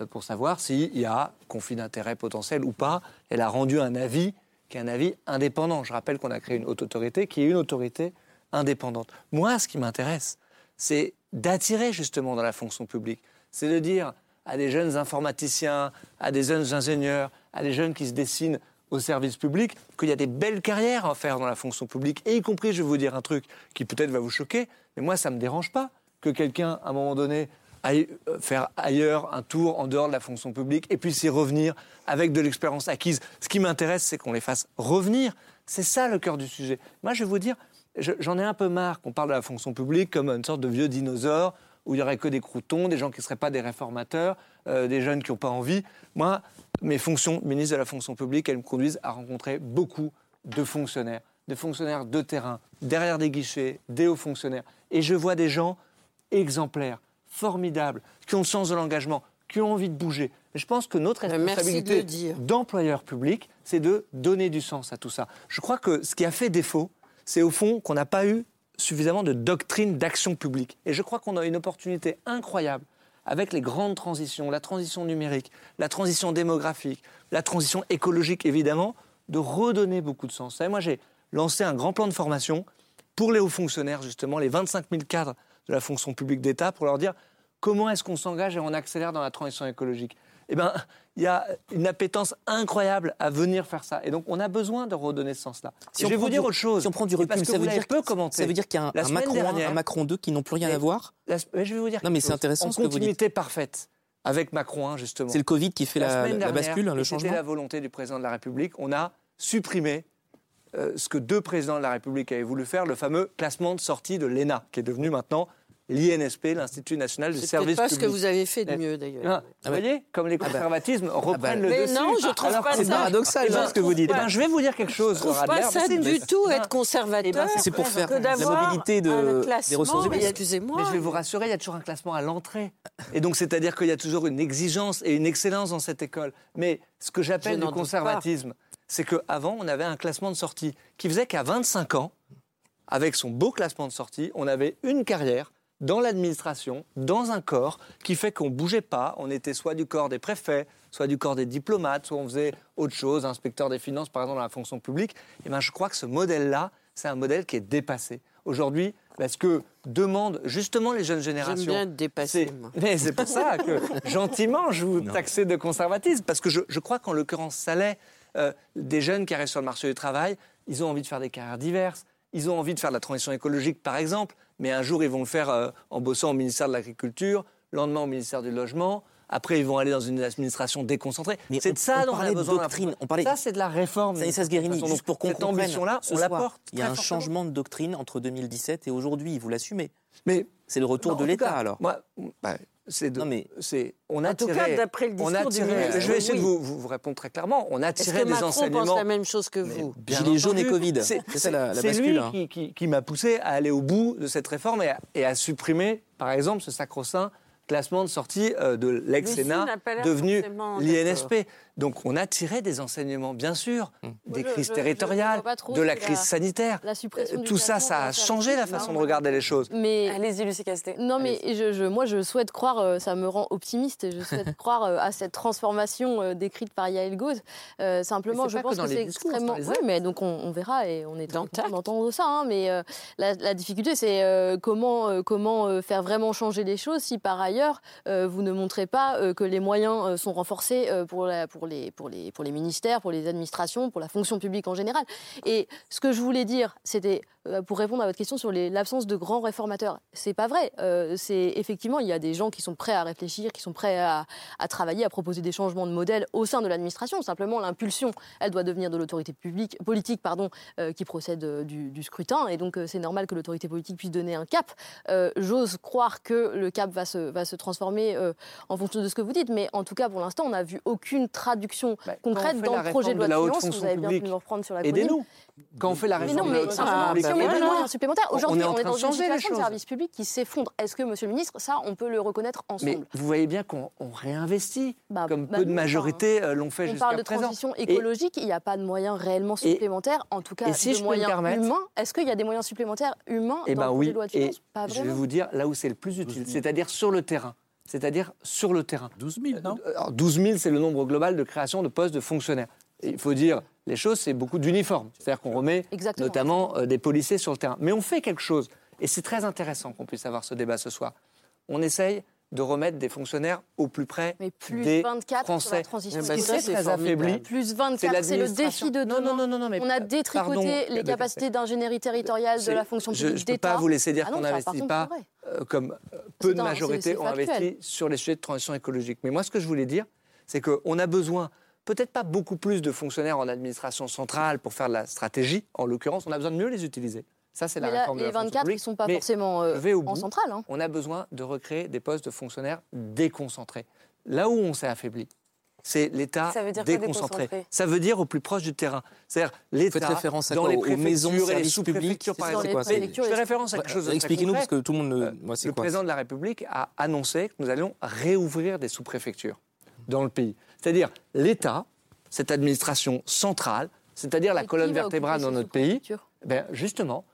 pour savoir s'il y a conflit d'intérêt potentiel ou pas. Elle a rendu un avis qui est un avis indépendant. Je rappelle qu'on a créé une haute autorité qui est une autorité indépendante. Moi, ce qui m'intéresse, c'est d'attirer justement dans la fonction publique. C'est de dire à des jeunes informaticiens, à des jeunes ingénieurs, à des jeunes qui se dessinent au service public, qu'il y a des belles carrières à faire dans la fonction publique. Et y compris, je vais vous dire un truc qui peut-être va vous choquer, mais moi, ça ne me dérange pas que quelqu'un, à un moment donné, euh, faire ailleurs un tour en dehors de la fonction publique et puis y revenir avec de l'expérience acquise. Ce qui m'intéresse, c'est qu'on les fasse revenir. C'est ça le cœur du sujet. Moi, je vais vous dire, j'en ai un peu marre qu'on parle de la fonction publique comme une sorte de vieux dinosaure où il n'y aurait que des croutons, des gens qui ne seraient pas des réformateurs, euh, des jeunes qui n'ont pas envie. Moi, mes fonctions, ministre de la fonction publique, elles me conduisent à rencontrer beaucoup de fonctionnaires, des fonctionnaires de terrain, derrière des guichets, des hauts fonctionnaires. Et je vois des gens exemplaires, formidables, qui ont le sens de l'engagement, qui ont envie de bouger. je pense que notre responsabilité d'employeur public, c'est de donner du sens à tout ça. Je crois que ce qui a fait défaut, c'est au fond qu'on n'a pas eu suffisamment de doctrine d'action publique. Et je crois qu'on a une opportunité incroyable avec les grandes transitions, la transition numérique, la transition démographique, la transition écologique évidemment, de redonner beaucoup de sens. moi j'ai lancé un grand plan de formation pour les hauts fonctionnaires, justement, les 25 000 cadres de la fonction publique d'État, pour leur dire comment est-ce qu'on s'engage et on accélère dans la transition écologique eh bien, il y a une appétence incroyable à venir faire ça. Et donc, on a besoin de redonner ce sens-là. Si je vais vous dire autre chose. Si on prend du recul, ça veut, dire peu ça veut dire qu'il y a un, Macron 1, un Macron 2 qui n'ont plus rien à voir Je vais vous dire. Non, mais c'est intéressant en ce que vous dites. continuité parfaite avec Macron 1, justement. C'est le Covid qui fait la, la, bascule, le changement C'était la volonté du président de la République. On a supprimé euh, ce que deux présidents de la République avaient voulu faire, le fameux classement de sortie de l'ENA, qui est devenu maintenant l'INSP, l'Institut national du service public. C'est pas ce que vous avez fait de mieux d'ailleurs. vous voyez, comme les ah bah. conservatismes ah bah. reprennent le mais dessus. non, je trouve pas ça. C'est paradoxal ce que vous dites. Eh ben, je vais vous dire quelque chose. Je trouve pas ça du tout être conservateur. Eh ben, c'est pour faire la mobilité de, des ressources humaines. Excusez-moi. Mais je vais vous rassurer, il y a toujours un classement à l'entrée. Et donc, c'est-à-dire qu'il y a toujours une exigence et une excellence dans cette école. Mais ce que j'appelle du conservatisme, c'est qu'avant, on avait un classement de sortie qui faisait qu'à 25 ans, avec son beau classement de sortie, on avait une carrière dans l'administration, dans un corps qui fait qu'on bougeait pas. On était soit du corps des préfets, soit du corps des diplomates, soit on faisait autre chose, inspecteur des finances par exemple dans la fonction publique. Et eh ben, je crois que ce modèle-là, c'est un modèle qui est dépassé. Aujourd'hui, parce que demandent justement les jeunes générations. J'aime bien être dépassé. Mais c'est pour ça que gentiment je vous taxais de conservatisme, parce que je, crois qu'en l'occurrence ça l'est. Euh, des jeunes qui arrivent sur le marché du travail, ils ont envie de faire des carrières diverses, ils ont envie de faire de la transition écologique par exemple, mais un jour ils vont le faire euh, en bossant au ministère de l'Agriculture, le lendemain au ministère du Logement, après, ils vont aller dans une administration déconcentrée. C'est de ça dont on a besoin. Doctrine. On parlait... Ça, c'est de la réforme. Ça Guérini, juste pour qu'on Cette ambition-là, on la porte. Il y a un changement de doctrine entre 2017 et aujourd'hui. Vous l'assumez. Mais c'est le retour de l'État, alors. Moi, bah, c'est non mais c'est on a en tout cas d'après le discours on du ministre, je vais essayer de vous, vous, répondre très clairement. On a tiré des Macron enseignements pense la même chose que vous gilets jaunes et Covid. C'est ça la, la bascule lui hein. qui, qui, qui m'a poussé à aller au bout de cette réforme et à, et à supprimer par exemple ce sacro-saint classement de sortie euh, de l'ex-Sénat devenu l'INSP. Donc on a tiré des enseignements, bien sûr, mmh. des crises territoriales, de la crise sanitaire. Euh, tout ça, ça a changé la façon de regarder les choses. Mais allez-y, Lucie Castet. Non, mais je, moi, je souhaite croire, euh, ça me rend optimiste, et je souhaite croire à cette transformation décrite par Yael Gauz. simplement, je pense que c'est extrêmement. Oui, mais donc on, verra et on est content d'entendre ça. Hein, mais la, difficulté, c'est comment, comment faire vraiment changer les choses si par ailleurs vous ne montrez pas que les moyens sont renforcés pour, les, pour les ministères, pour les administrations, pour la fonction publique en général. Et ce que je voulais dire, c'était euh, pour répondre à votre question sur l'absence de grands réformateurs. C'est pas vrai. Euh, c'est effectivement, il y a des gens qui sont prêts à réfléchir, qui sont prêts à, travailler, à proposer des changements de modèle au sein de l'administration. Simplement, l'impulsion, elle doit devenir de l'autorité publique, politique, pardon, euh, qui procède du, scrutin. Et donc, c'est normal que l'autorité politique puisse donner un cap. J'ose croire que le cap va se, va se transformer en fonction de ce que vous dites. Mais en tout cas, pour l'instant, on n'a vu aucune traduction bah, concrète dans le projet de loi de, finances. Vous avez bien pu me reprendre sur la Aidez-nous. Quand on fait la réforme de la haute fonction publique, il y a des moyens supplémentaires. Aujourd'hui, on, est dans une situation de service public qui s'effondre. Est-ce que, Monsieur le Ministre, ça, on peut le reconnaître ensemble Mais vous voyez bien qu'on réinvestit, bah, comme bah peu de majorités euh, l'ont fait jusqu'à présent. On parle de transition écologique, il n'y a pas de moyens réellement supplémentaires, en tout cas de moyens humains. Est-ce qu'il y a des moyens supplémentaires humains eh dans ben le projet de loi de finances Pas vraiment. Je vais vous dire là où c'est le plus utile, c'est-à-dire sur le terrain c'est-à-dire sur le terrain. 12 000, non 12 000, c'est le nombre global de création de postes de fonctionnaires. Il faut dire les choses, c'est beaucoup d'uniformes. C'est-à-dire qu'on remet notamment euh, des policiers sur le terrain. Mais on fait quelque chose. Et c'est très intéressant qu'on puisse avoir ce débat ce soir. On essaye de remettre des fonctionnaires au plus près Mais plus des 24 Français. Sur la transition. Ce qui très affaibli. Plus 24, c'est le défi de demain. Non, non, non, non, mais on a détricoté les capacités d'ingénierie territoriale de la fonction publique Je ne peux pas vous laisser dire ah qu'on n'investit pas, euh, comme euh, peu de majorités ont investi sur les sujets de transition écologique. Mais moi, ce que je voulais dire, c'est qu'on a besoin peut-être pas beaucoup plus de fonctionnaires en administration centrale pour faire de la stratégie. En l'occurrence, on a besoin de mieux les utiliser. Ça, c'est la réforme de la Les 24 qui ne sont pas forcément euh, en centrale. Hein. On a besoin de recréer des postes de fonctionnaires déconcentrés. Là où on s'est affaibli, c'est l'État déconcentré. Ça veut dire au plus proche du terrain. C'est-à-dire l'État référence à dans les aux maisons publics. Par exemple. Je fais référence à quelque chose de Expliquez-nous parce que tout le monde. Euh, moi, le président de la République a annoncé que nous allions réouvrir des sous-préfectures dans le pays. C'est-à-dire l'État, cette administration centrale, c'est-à-dire la colonne vertébrale dans notre pays, ben justement,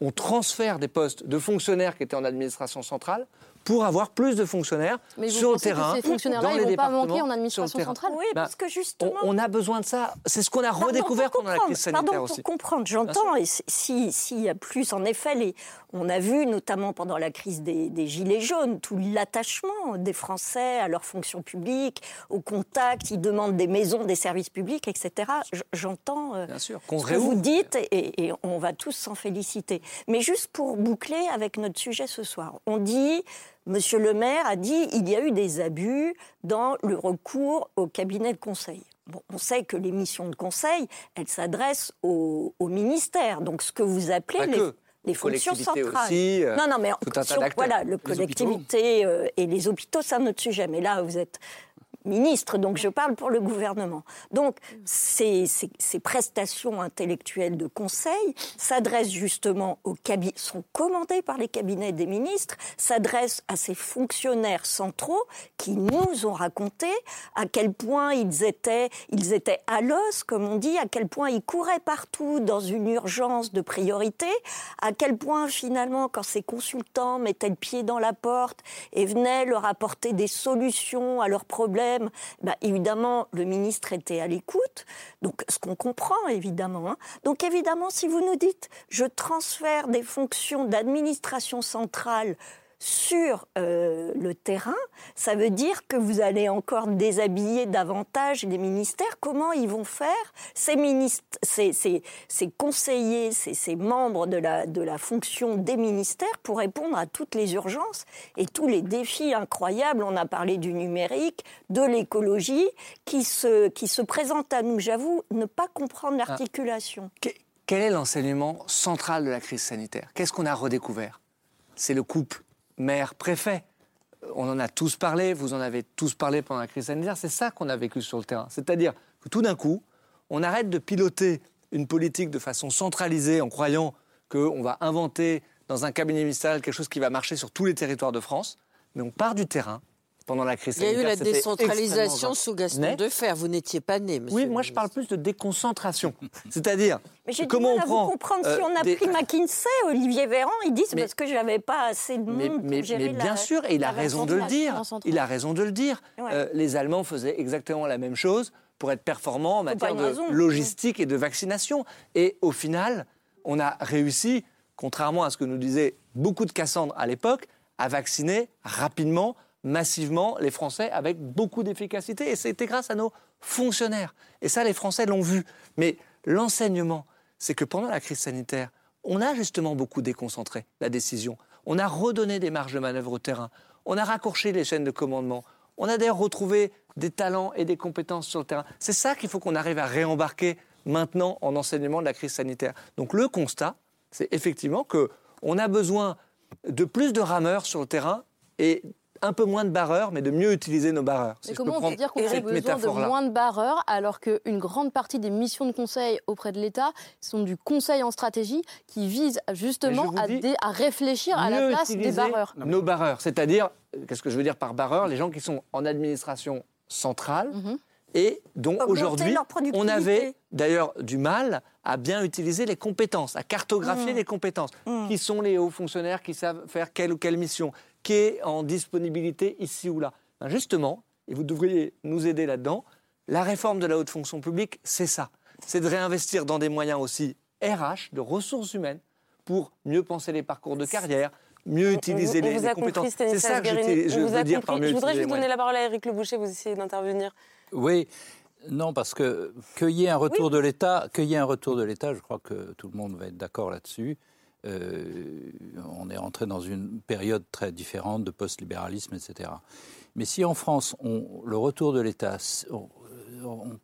on transfère des postes de fonctionnaires qui étaient en administration centrale pour avoir plus de fonctionnaires sur le terrain, que ces fonctionnaires-là, ils vont pas manquer en administration centrale Oui, parce que justement... On, a besoin de ça. C'est ce qu'on a redécouvert pendant la crise sanitaire pardon, aussi. pour comprendre, j'entends, et s'il si y a plus, en effet, les, on a vu, notamment pendant la crise des, Gilets jaunes, tout l'attachement des Français à leur fonction publique, au contact, ils demandent des maisons, des services publics, etc. J'entends euh, ce que vous dites, et, et on va tous s'en féliciter. Mais juste pour boucler avec notre sujet ce soir, on dit Monsieur le maire a dit il y a eu des abus dans le recours au cabinet de conseil. Bon, on sait que les missions de conseil, elles s'adressent au, ministère. Donc ce que vous appelez les, fonctions centrales. Euh, non, non, mais voilà, le collectivité euh, et les hôpitaux, c'est un autre sujet. Mais là, vous êtes ministre, donc je parle pour le gouvernement. Donc ces, prestations intellectuelles de conseil s'adressent justement aux cabinets, sont commandées par les cabinets des ministres, s'adressent à ces fonctionnaires centraux qui nous ont raconté à quel point ils étaient, ils étaient à l'os, comme on dit, à quel point ils couraient partout dans une urgence de priorité, à quel point finalement quand ces consultants mettaient le pied dans la porte et venaient leur apporter des solutions à leurs problèmes, bah, évidemment, le ministre était à l'écoute, donc ce qu'on comprend évidemment. Hein. Donc évidemment, si vous nous dites, je transfère des fonctions d'administration centrale sur euh, le terrain, ça veut dire que vous allez encore déshabiller davantage les ministères. Comment ils vont faire ces, ministres, ces, ces, ces conseillers, ces, ces, membres de la, de la fonction des ministères pour répondre à toutes les urgences et tous les défis incroyables? On a parlé du numérique, de l'écologie, qui se, qui se présentent à nous. J'avoue ne pas comprendre ah. l'articulation. Quel est l'enseignement central de la crise sanitaire? Qu'est-ce qu'on a redécouvert? C'est le couple maire, préfet. On en a tous parlé, vous en avez tous parlé pendant la crise sanitaire. C'est ça qu'on a vécu sur le terrain. C'est-à-dire que tout d'un coup, on arrête de piloter une politique de façon centralisée en croyant qu'on va inventer dans un cabinet ministériel quelque chose qui va marcher sur tous les territoires de France, mais on part du terrain pendant la crise sanitaire. Il y a eu la décentralisation sous Gaston Defer. Vous n'étiez pas né, monsieur. Oui, moi je parle plus de déconcentration. C'est-à-dire, comment on prend. Vous comprendre si on a euh, pris McKinsey, Olivier Véran, il dit c'est parce que j'avais pas assez de monde mais, pour gérer mais bien sûr, et il a raison de le dire. Il a raison de le dire. les Allemands faisaient exactement la même chose pour être performants en matière de logistique et de vaccination. Et au final, on a réussi, contrairement à ce que nous disaient beaucoup de Cassandre à l'époque, à vacciner rapidement massivement les Français avec beaucoup d'efficacité. Et c'était grâce à nos fonctionnaires. Et ça, les Français l'ont vu. Mais l'enseignement, c'est que pendant la crise sanitaire, on a justement beaucoup déconcentré la décision. On a redonné des marges de manœuvre au terrain. On a raccourci les chaînes de commandement. On a d'ailleurs retrouvé des talents et des compétences sur le terrain. C'est ça qu'il faut qu'on arrive à réembarquer maintenant en enseignement de la crise sanitaire. Donc le constat, c'est effectivement qu'on a besoin de plus de rameurs sur le terrain et un peu moins de barreurs, mais de mieux utiliser nos barreurs. Mais comment on peut dire qu'on a besoin de moins de barreurs alors qu'une grande partie des missions de conseil auprès de l'État sont du conseil en stratégie qui vise justement à, à, réfléchir à la place des barreurs Nos barreurs, c'est-à-dire, qu'est-ce que je veux dire par barreurs? Les gens qui sont en administration centrale. Mhm. Et dont aujourd'hui, on avait d'ailleurs du mal à bien utiliser les compétences, à cartographier mhm. les compétences. Mhm. Qui sont les hauts fonctionnaires qui savent faire quelle ou quelle mission? Qui est en disponibilité ici ou là. Ben, justement, et vous devriez nous aider là-dedans, la réforme de la haute fonction publique, c'est ça. C'est de réinvestir dans des moyens aussi RH, de ressources humaines, pour mieux penser les parcours de carrière, mieux utiliser les, compétences. C'est ça que je, veux dire par mieux Je voudrais juste donner la parole à Eric Le Boucher, vous essayez d'intervenir. Oui, non, parce que qu'il y ait un retour de l'État, qu'il y ait un retour de l'État, je crois que tout le monde va être d'accord là-dessus. Euh, on est entré dans une période très différente de post-libéralisme, etc. Mais si en France, le retour de l'État, on,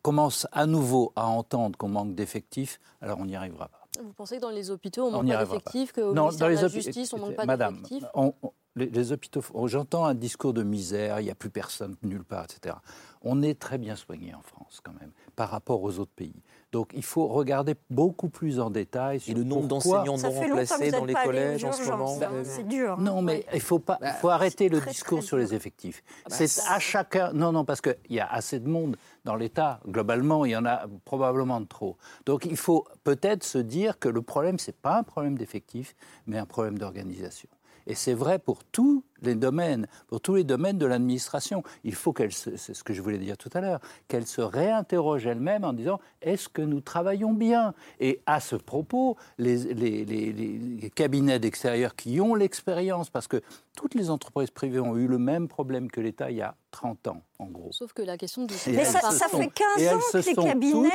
commence à nouveau à entendre qu'on manque d'effectifs, alors on n'y arrivera pas. Vous pensez que dans les hôpitaux, on, manque pas d'effectifs, qu'au ministère de la Justice, on manque pas d'effectifs? Madame, les, hôpitaux, j'entends un discours de misère, il n'y a plus personne nulle part, etc. On est très bien soigné en France quand même, par rapport aux autres pays. Donc il faut regarder beaucoup plus en détail. Sur Et le nombre d'enseignants non remplacés dans les collèges en ce moment C'est dur. Hein. Non, mais il faut, pas, bah, faut arrêter le discours sur les effectifs. Ah bah, c'est à chacun. Non, non, parce qu'il y a assez de monde dans l'État. Globalement, il y en a probablement de trop. Donc il faut peut-être se dire que le problème, ce n'est pas un problème d'effectifs, mais un problème d'organisation. Et c'est vrai pour tous les domaines, pour tous les domaines de l'administration. Il faut qu'elle, c'est ce que je voulais dire tout à l'heure, qu'elle se réinterroge elle-même en disant est-ce que nous travaillons bien? Et à ce propos, les, les, les, les cabinets d'extérieur qui ont l'expérience, parce que toutes les entreprises privées ont eu le même problème que l'État il y a 30 ans, en gros. Sauf que la question de... Mais ça, ça fait 15 ans que les cabinets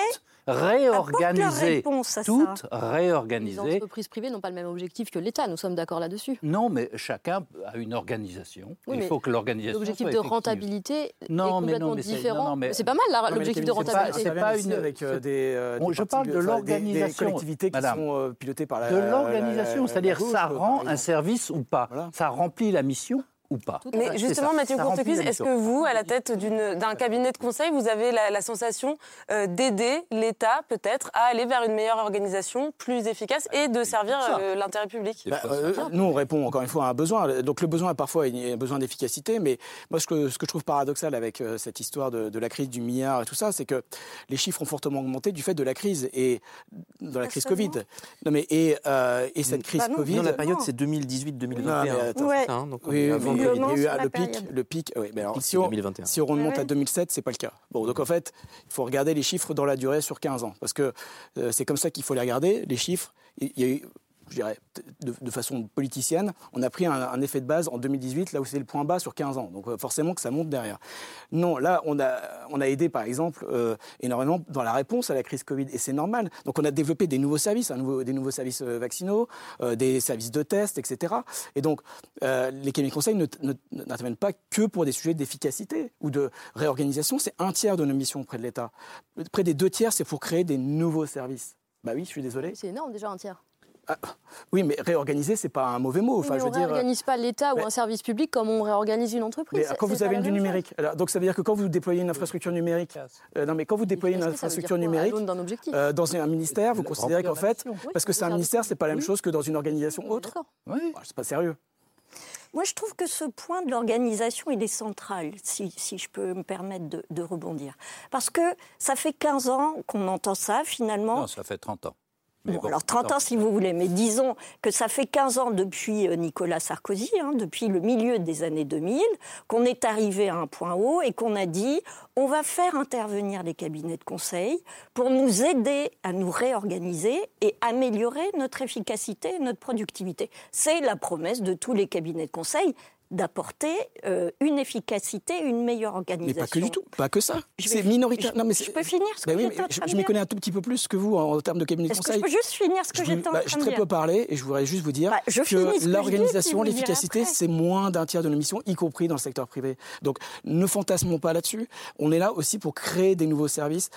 réorganisées, toutes réorganisées. Les entreprises privées n'ont pas le même objectif que l'État, nous sommes d'accord là-dessus. Non, mais chacun a une organisation. Il faut que l'organisation L'objectif de rentabilité non, est complètement mais différent. C'est pas mal l'objectif de rentabilité. C'est pas, une... avec euh, des, euh, Je parle de l'organisation. Des collectivités qui sont euh, pilotées par la... De l'organisation, c'est-à-dire ça rend un service ou pas. Ça remplit la mission ou pas. Mais justement, Mathieu Courtecuisse, est-ce que vous, à la tête d'un cabinet de conseil, vous avez la, sensation euh, d'aider l'État peut-être à aller vers une meilleure organisation, plus efficace et de servir euh, l'intérêt public? Bah, euh, Nous, on répond encore une fois à un besoin. Donc le besoin, parfois, il y a un besoin d'efficacité, mais moi, ce que, ce que je trouve paradoxal avec cette histoire de, la crise du milliard et tout ça, c'est que les chiffres ont fortement augmenté du fait de la crise et de la crise Covid. Non, mais et, et cette crise bah Covid. Dans la période, c'est 2018-2021. Ouais. Hein, donc, oui, il y a eu le pic, le pic. Oui, mais alors, si, on, si on remonte à 2007, c'est pas le cas. Bon, donc en fait, il faut regarder les chiffres dans la durée sur 15 ans, parce que euh, c'est comme ça qu'il faut les regarder. Les chiffres, il y a eu je dirais, de, façon politicienne, on a pris un, effet de base en 2018, là où c'est le point bas sur 15 ans. Donc euh, forcément que ça monte derrière. Non, là, on a, aidé, par exemple, euh, énormément dans la réponse à la crise Covid, et c'est normal. Donc on a développé des nouveaux services, des nouveaux services euh, vaccinaux, des services de test, etc. Et donc, les cabinets de conseil n'interviennent pas que pour des sujets d'efficacité ou de réorganisation. C'est un tiers de nos missions auprès de l'État. Près des deux tiers, c'est pour créer des nouveaux services. Bah oui, je suis désolé. C'est énorme déjà un tiers. Ah, oui, mais réorganiser, c'est pas un mauvais mot. Enfin, on ne réorganise pas l'État ou un service public comme on réorganise une entreprise. Mais quand vous avez du numérique, donc ça veut dire que quand vous déployez une infrastructure numérique, euh, non mais quand vous déployez une infrastructure numérique euh, dans un ministère, vous considérez qu'en fait, parce que c'est un ministère, c'est pas la même chose que dans une organisation autre. Oui. C'est pas sérieux. Moi, je trouve que ce point de l'organisation, il est central, si, si, je peux me permettre de, de, rebondir. Parce que ça fait 15 ans qu'on entend ça, finalement. Non, ça fait 30 ans alors 30 ans si vous voulez, mais disons que ça fait 15 ans depuis euh, Nicolas Sarkozy, hein, depuis le milieu des années 2000, qu'on est arrivé à un point haut et qu'on a dit on va faire intervenir les cabinets de conseil pour nous aider à nous réorganiser et améliorer notre efficacité et notre productivité. C'est la promesse de tous les cabinets de conseil d'apporter euh, une efficacité, une meilleure organisation. Mais pas que du tout, pas que ça. C'est minoritaire. Je, non, mais je peux finir ce que oui, Je, je m'y connais un tout petit peu plus que vous en, termes de cabinet de conseil. Que je peux juste finir ce que j'étais en bah, train Je très peu parlé et je voudrais juste vous dire bah, que l'organisation, l'efficacité, c'est moins d'un tiers de nos missions, y compris dans le secteur privé. Donc ne fantasmons pas là-dessus. On est là aussi pour créer des nouveaux services,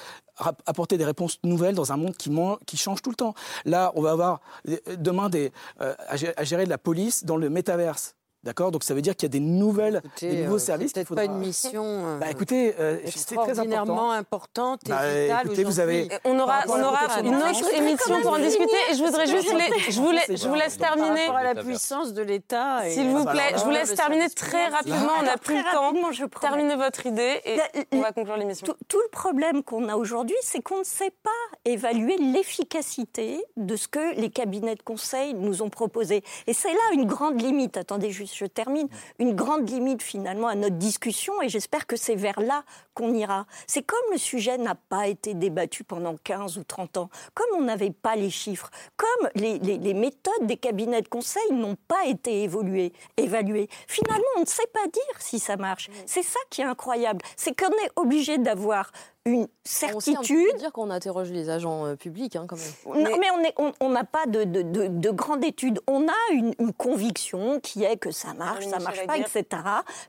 apporter des réponses nouvelles dans un monde qui, qui change tout le temps. Là, on va avoir euh, demain des, euh, à gérer de la police dans le métaverse. D'accord Donc ça veut dire qu'il y a des nouvelles, des nouveaux euh, services. C'est peut-être pas une mission euh, bah, écoutez, euh, extraordinairement importante et bah, vitale écoutez, vous avez... On aura, on aura une autre émission pour en discuter et je voudrais juste je, vous je vous laisse terminer. Par la puissance de l'État. S'il vous plaît, je vous laisse terminer très rapidement. On n'a plus le temps. Terminez votre idée et on va conclure l'émission. Tout le problème qu'on a aujourd'hui, c'est qu'on ne sait pas évaluer l'efficacité de ce que les cabinets de conseil nous ont proposé. Et c'est là une grande limite. Attendez juste je termine, une grande limite finalement à notre discussion et j'espère que c'est vers là qu'on ira. C'est comme le sujet n'a pas été débattu pendant 15 ou 30 ans, comme on n'avait pas les chiffres, comme les, les, méthodes des cabinets de conseil n'ont pas été évoluées, évaluées. Finalement, on ne sait pas dire si ça marche. C'est ça qui est incroyable. C'est qu'on est obligé d'avoir une certitude. On dire qu'on interroge les agents euh, publics, hein, quand même. Non, mais, on n'a on, pas de, de, de, grande étude. On a une, conviction qui est que ça marche, ça marche pas, etc.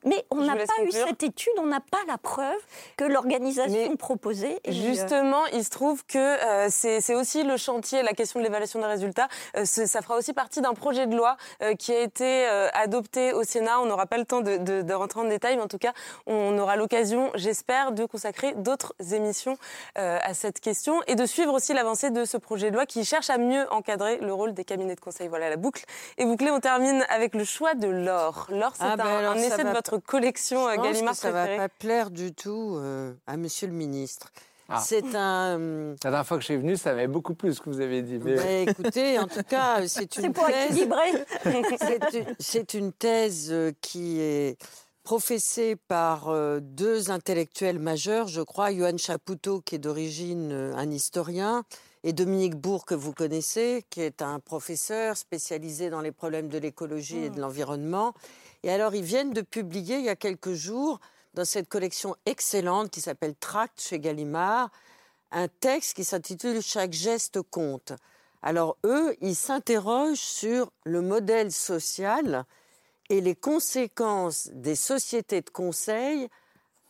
Mais on n'a pas eu cette étude, on n'a pas la preuve que l'organisation proposée. Est... Justement, il se trouve que euh, c'est aussi le chantier, la question de l'évaluation des résultats. Euh, ça fera aussi partie d'un projet de loi qui a été adopté au Sénat. On n'aura pas le temps de, rentrer en détail, mais en tout cas, on aura l'occasion, j'espère, de consacrer d'autres émissions euh, à cette question et de suivre aussi l'avancée de ce projet de loi qui cherche à mieux encadrer le rôle des cabinets de conseil. Voilà la boucle Et bouclée. On termine avec le choix de l'or. L'or, c'est ah ben un, essai de votre collection je Gallimard que ça va pas plaire du tout euh, à Monsieur le Ministre. Ah. C'est un. La dernière fois que je suis venu, ça avait beaucoup plus ce que vous avez dit. Mais... Bah, écoutez, en tout cas, c'est une thèse. c'est une thèse euh, qui est professé par euh, deux intellectuels majeurs, je crois, Johan Chapoutot, qui est d'origine euh, un historien, et Dominique Bourg, que vous connaissez, qui est un professeur spécialisé dans les problèmes de l'écologie et de mmh. l'environnement. Et alors, ils viennent de publier il y a quelques jours, dans cette collection excellente qui s'appelle Tract chez Gallimard, un texte qui s'intitule Chaque geste compte. Alors, eux, ils s'interrogent sur le modèle social et les conséquences des sociétés de conseil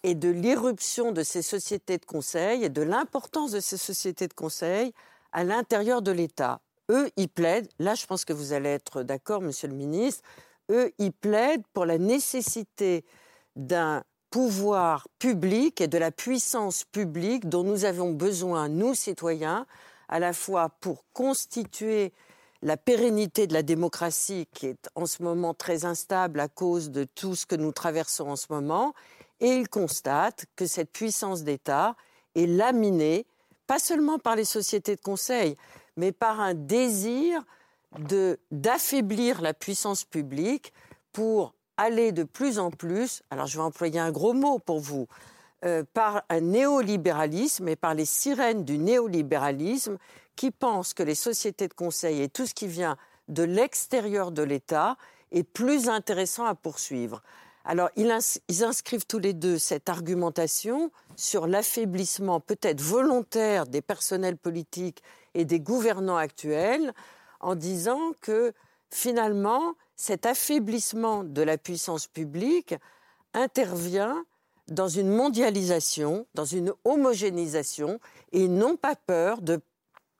et de l'irruption de ces sociétés de conseil et de l'importance de ces sociétés de conseil à l'intérieur de l'État. Eux, ils plaident, là je pense que vous allez être d'accord, Monsieur le Ministre, eux, ils plaident pour la nécessité d'un pouvoir public et de la puissance publique dont nous avons besoin, nous citoyens, à la fois pour constituer la pérennité de la démocratie qui est en ce moment très instable à cause de tout ce que nous traversons en ce moment, et ils constatent que cette puissance d'État est laminée, pas seulement par les sociétés de conseil, mais par un désir d'affaiblir la puissance publique pour aller de plus en plus, alors je vais employer un gros mot pour vous, euh, par un néolibéralisme et par les sirènes du néolibéralisme qui pensent que les sociétés de conseil et tout ce qui vient de l'extérieur de l'État est plus intéressant à poursuivre. Alors, ils, inscrivent tous les deux cette argumentation sur l'affaiblissement peut-être volontaire des personnels politiques et des gouvernants actuels en disant que finalement, cet affaiblissement de la puissance publique intervient dans une mondialisation, dans une homogénéisation, et n'ont pas peur de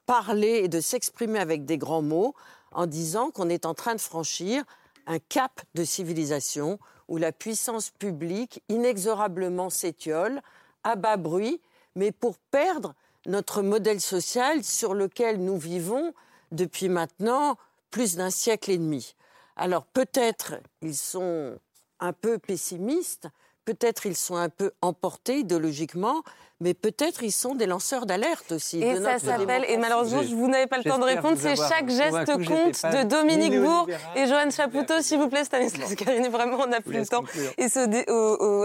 parler et de s'exprimer avec des grands mots en disant qu'on est en train de franchir un cap de civilisation où la puissance publique inexorablement s'étiole, à bas bruit, mais pour perdre notre modèle social sur lequel nous vivons depuis maintenant plus d'un siècle et demi. Alors peut-être ils sont un peu pessimistes, peut-être ils sont un peu emportés idéologiquement, mais peut-être ils sont des lanceurs d'alerte aussi. Et ça s'appelle, et malheureusement, vous n'avez pas le temps de répondre, c'est Chaque geste compte de Dominique Bourg et Joanne Chapoutot, s'il vous plaît, Stanislas Garini, vraiment, on n'a plus le temps. Et ce,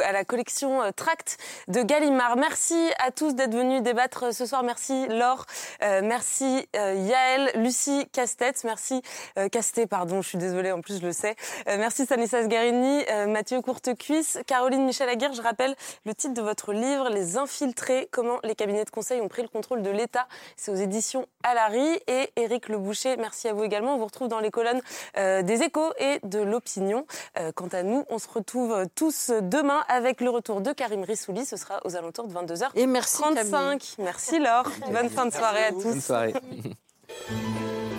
à la collection euh, Tract de Gallimard. Merci à tous d'être venus débattre euh, ce soir. Merci Laure, euh, merci Yael, Lucie Castet, merci Castet, pardon, je suis désolée, en plus je le sais. merci Stanislas Garini, Mathieu Courtecuisse, Caroline Michel Aguirre. Je rappelle le titre de votre livre, Les Infiltrés comment les cabinets de conseil ont pris le contrôle de l'État. C'est aux éditions Alary et Éric Le Boucher. Merci à vous également. On vous retrouve dans les colonnes euh, des Échos et de l'Opinion. Euh, quant à nous, on se retrouve tous demain avec le retour de Karim Rissouli. Ce sera aux alentours de 22h. Et merci 35. Merci Laure. Bonne fin de soirée à tous. Bonne soirée.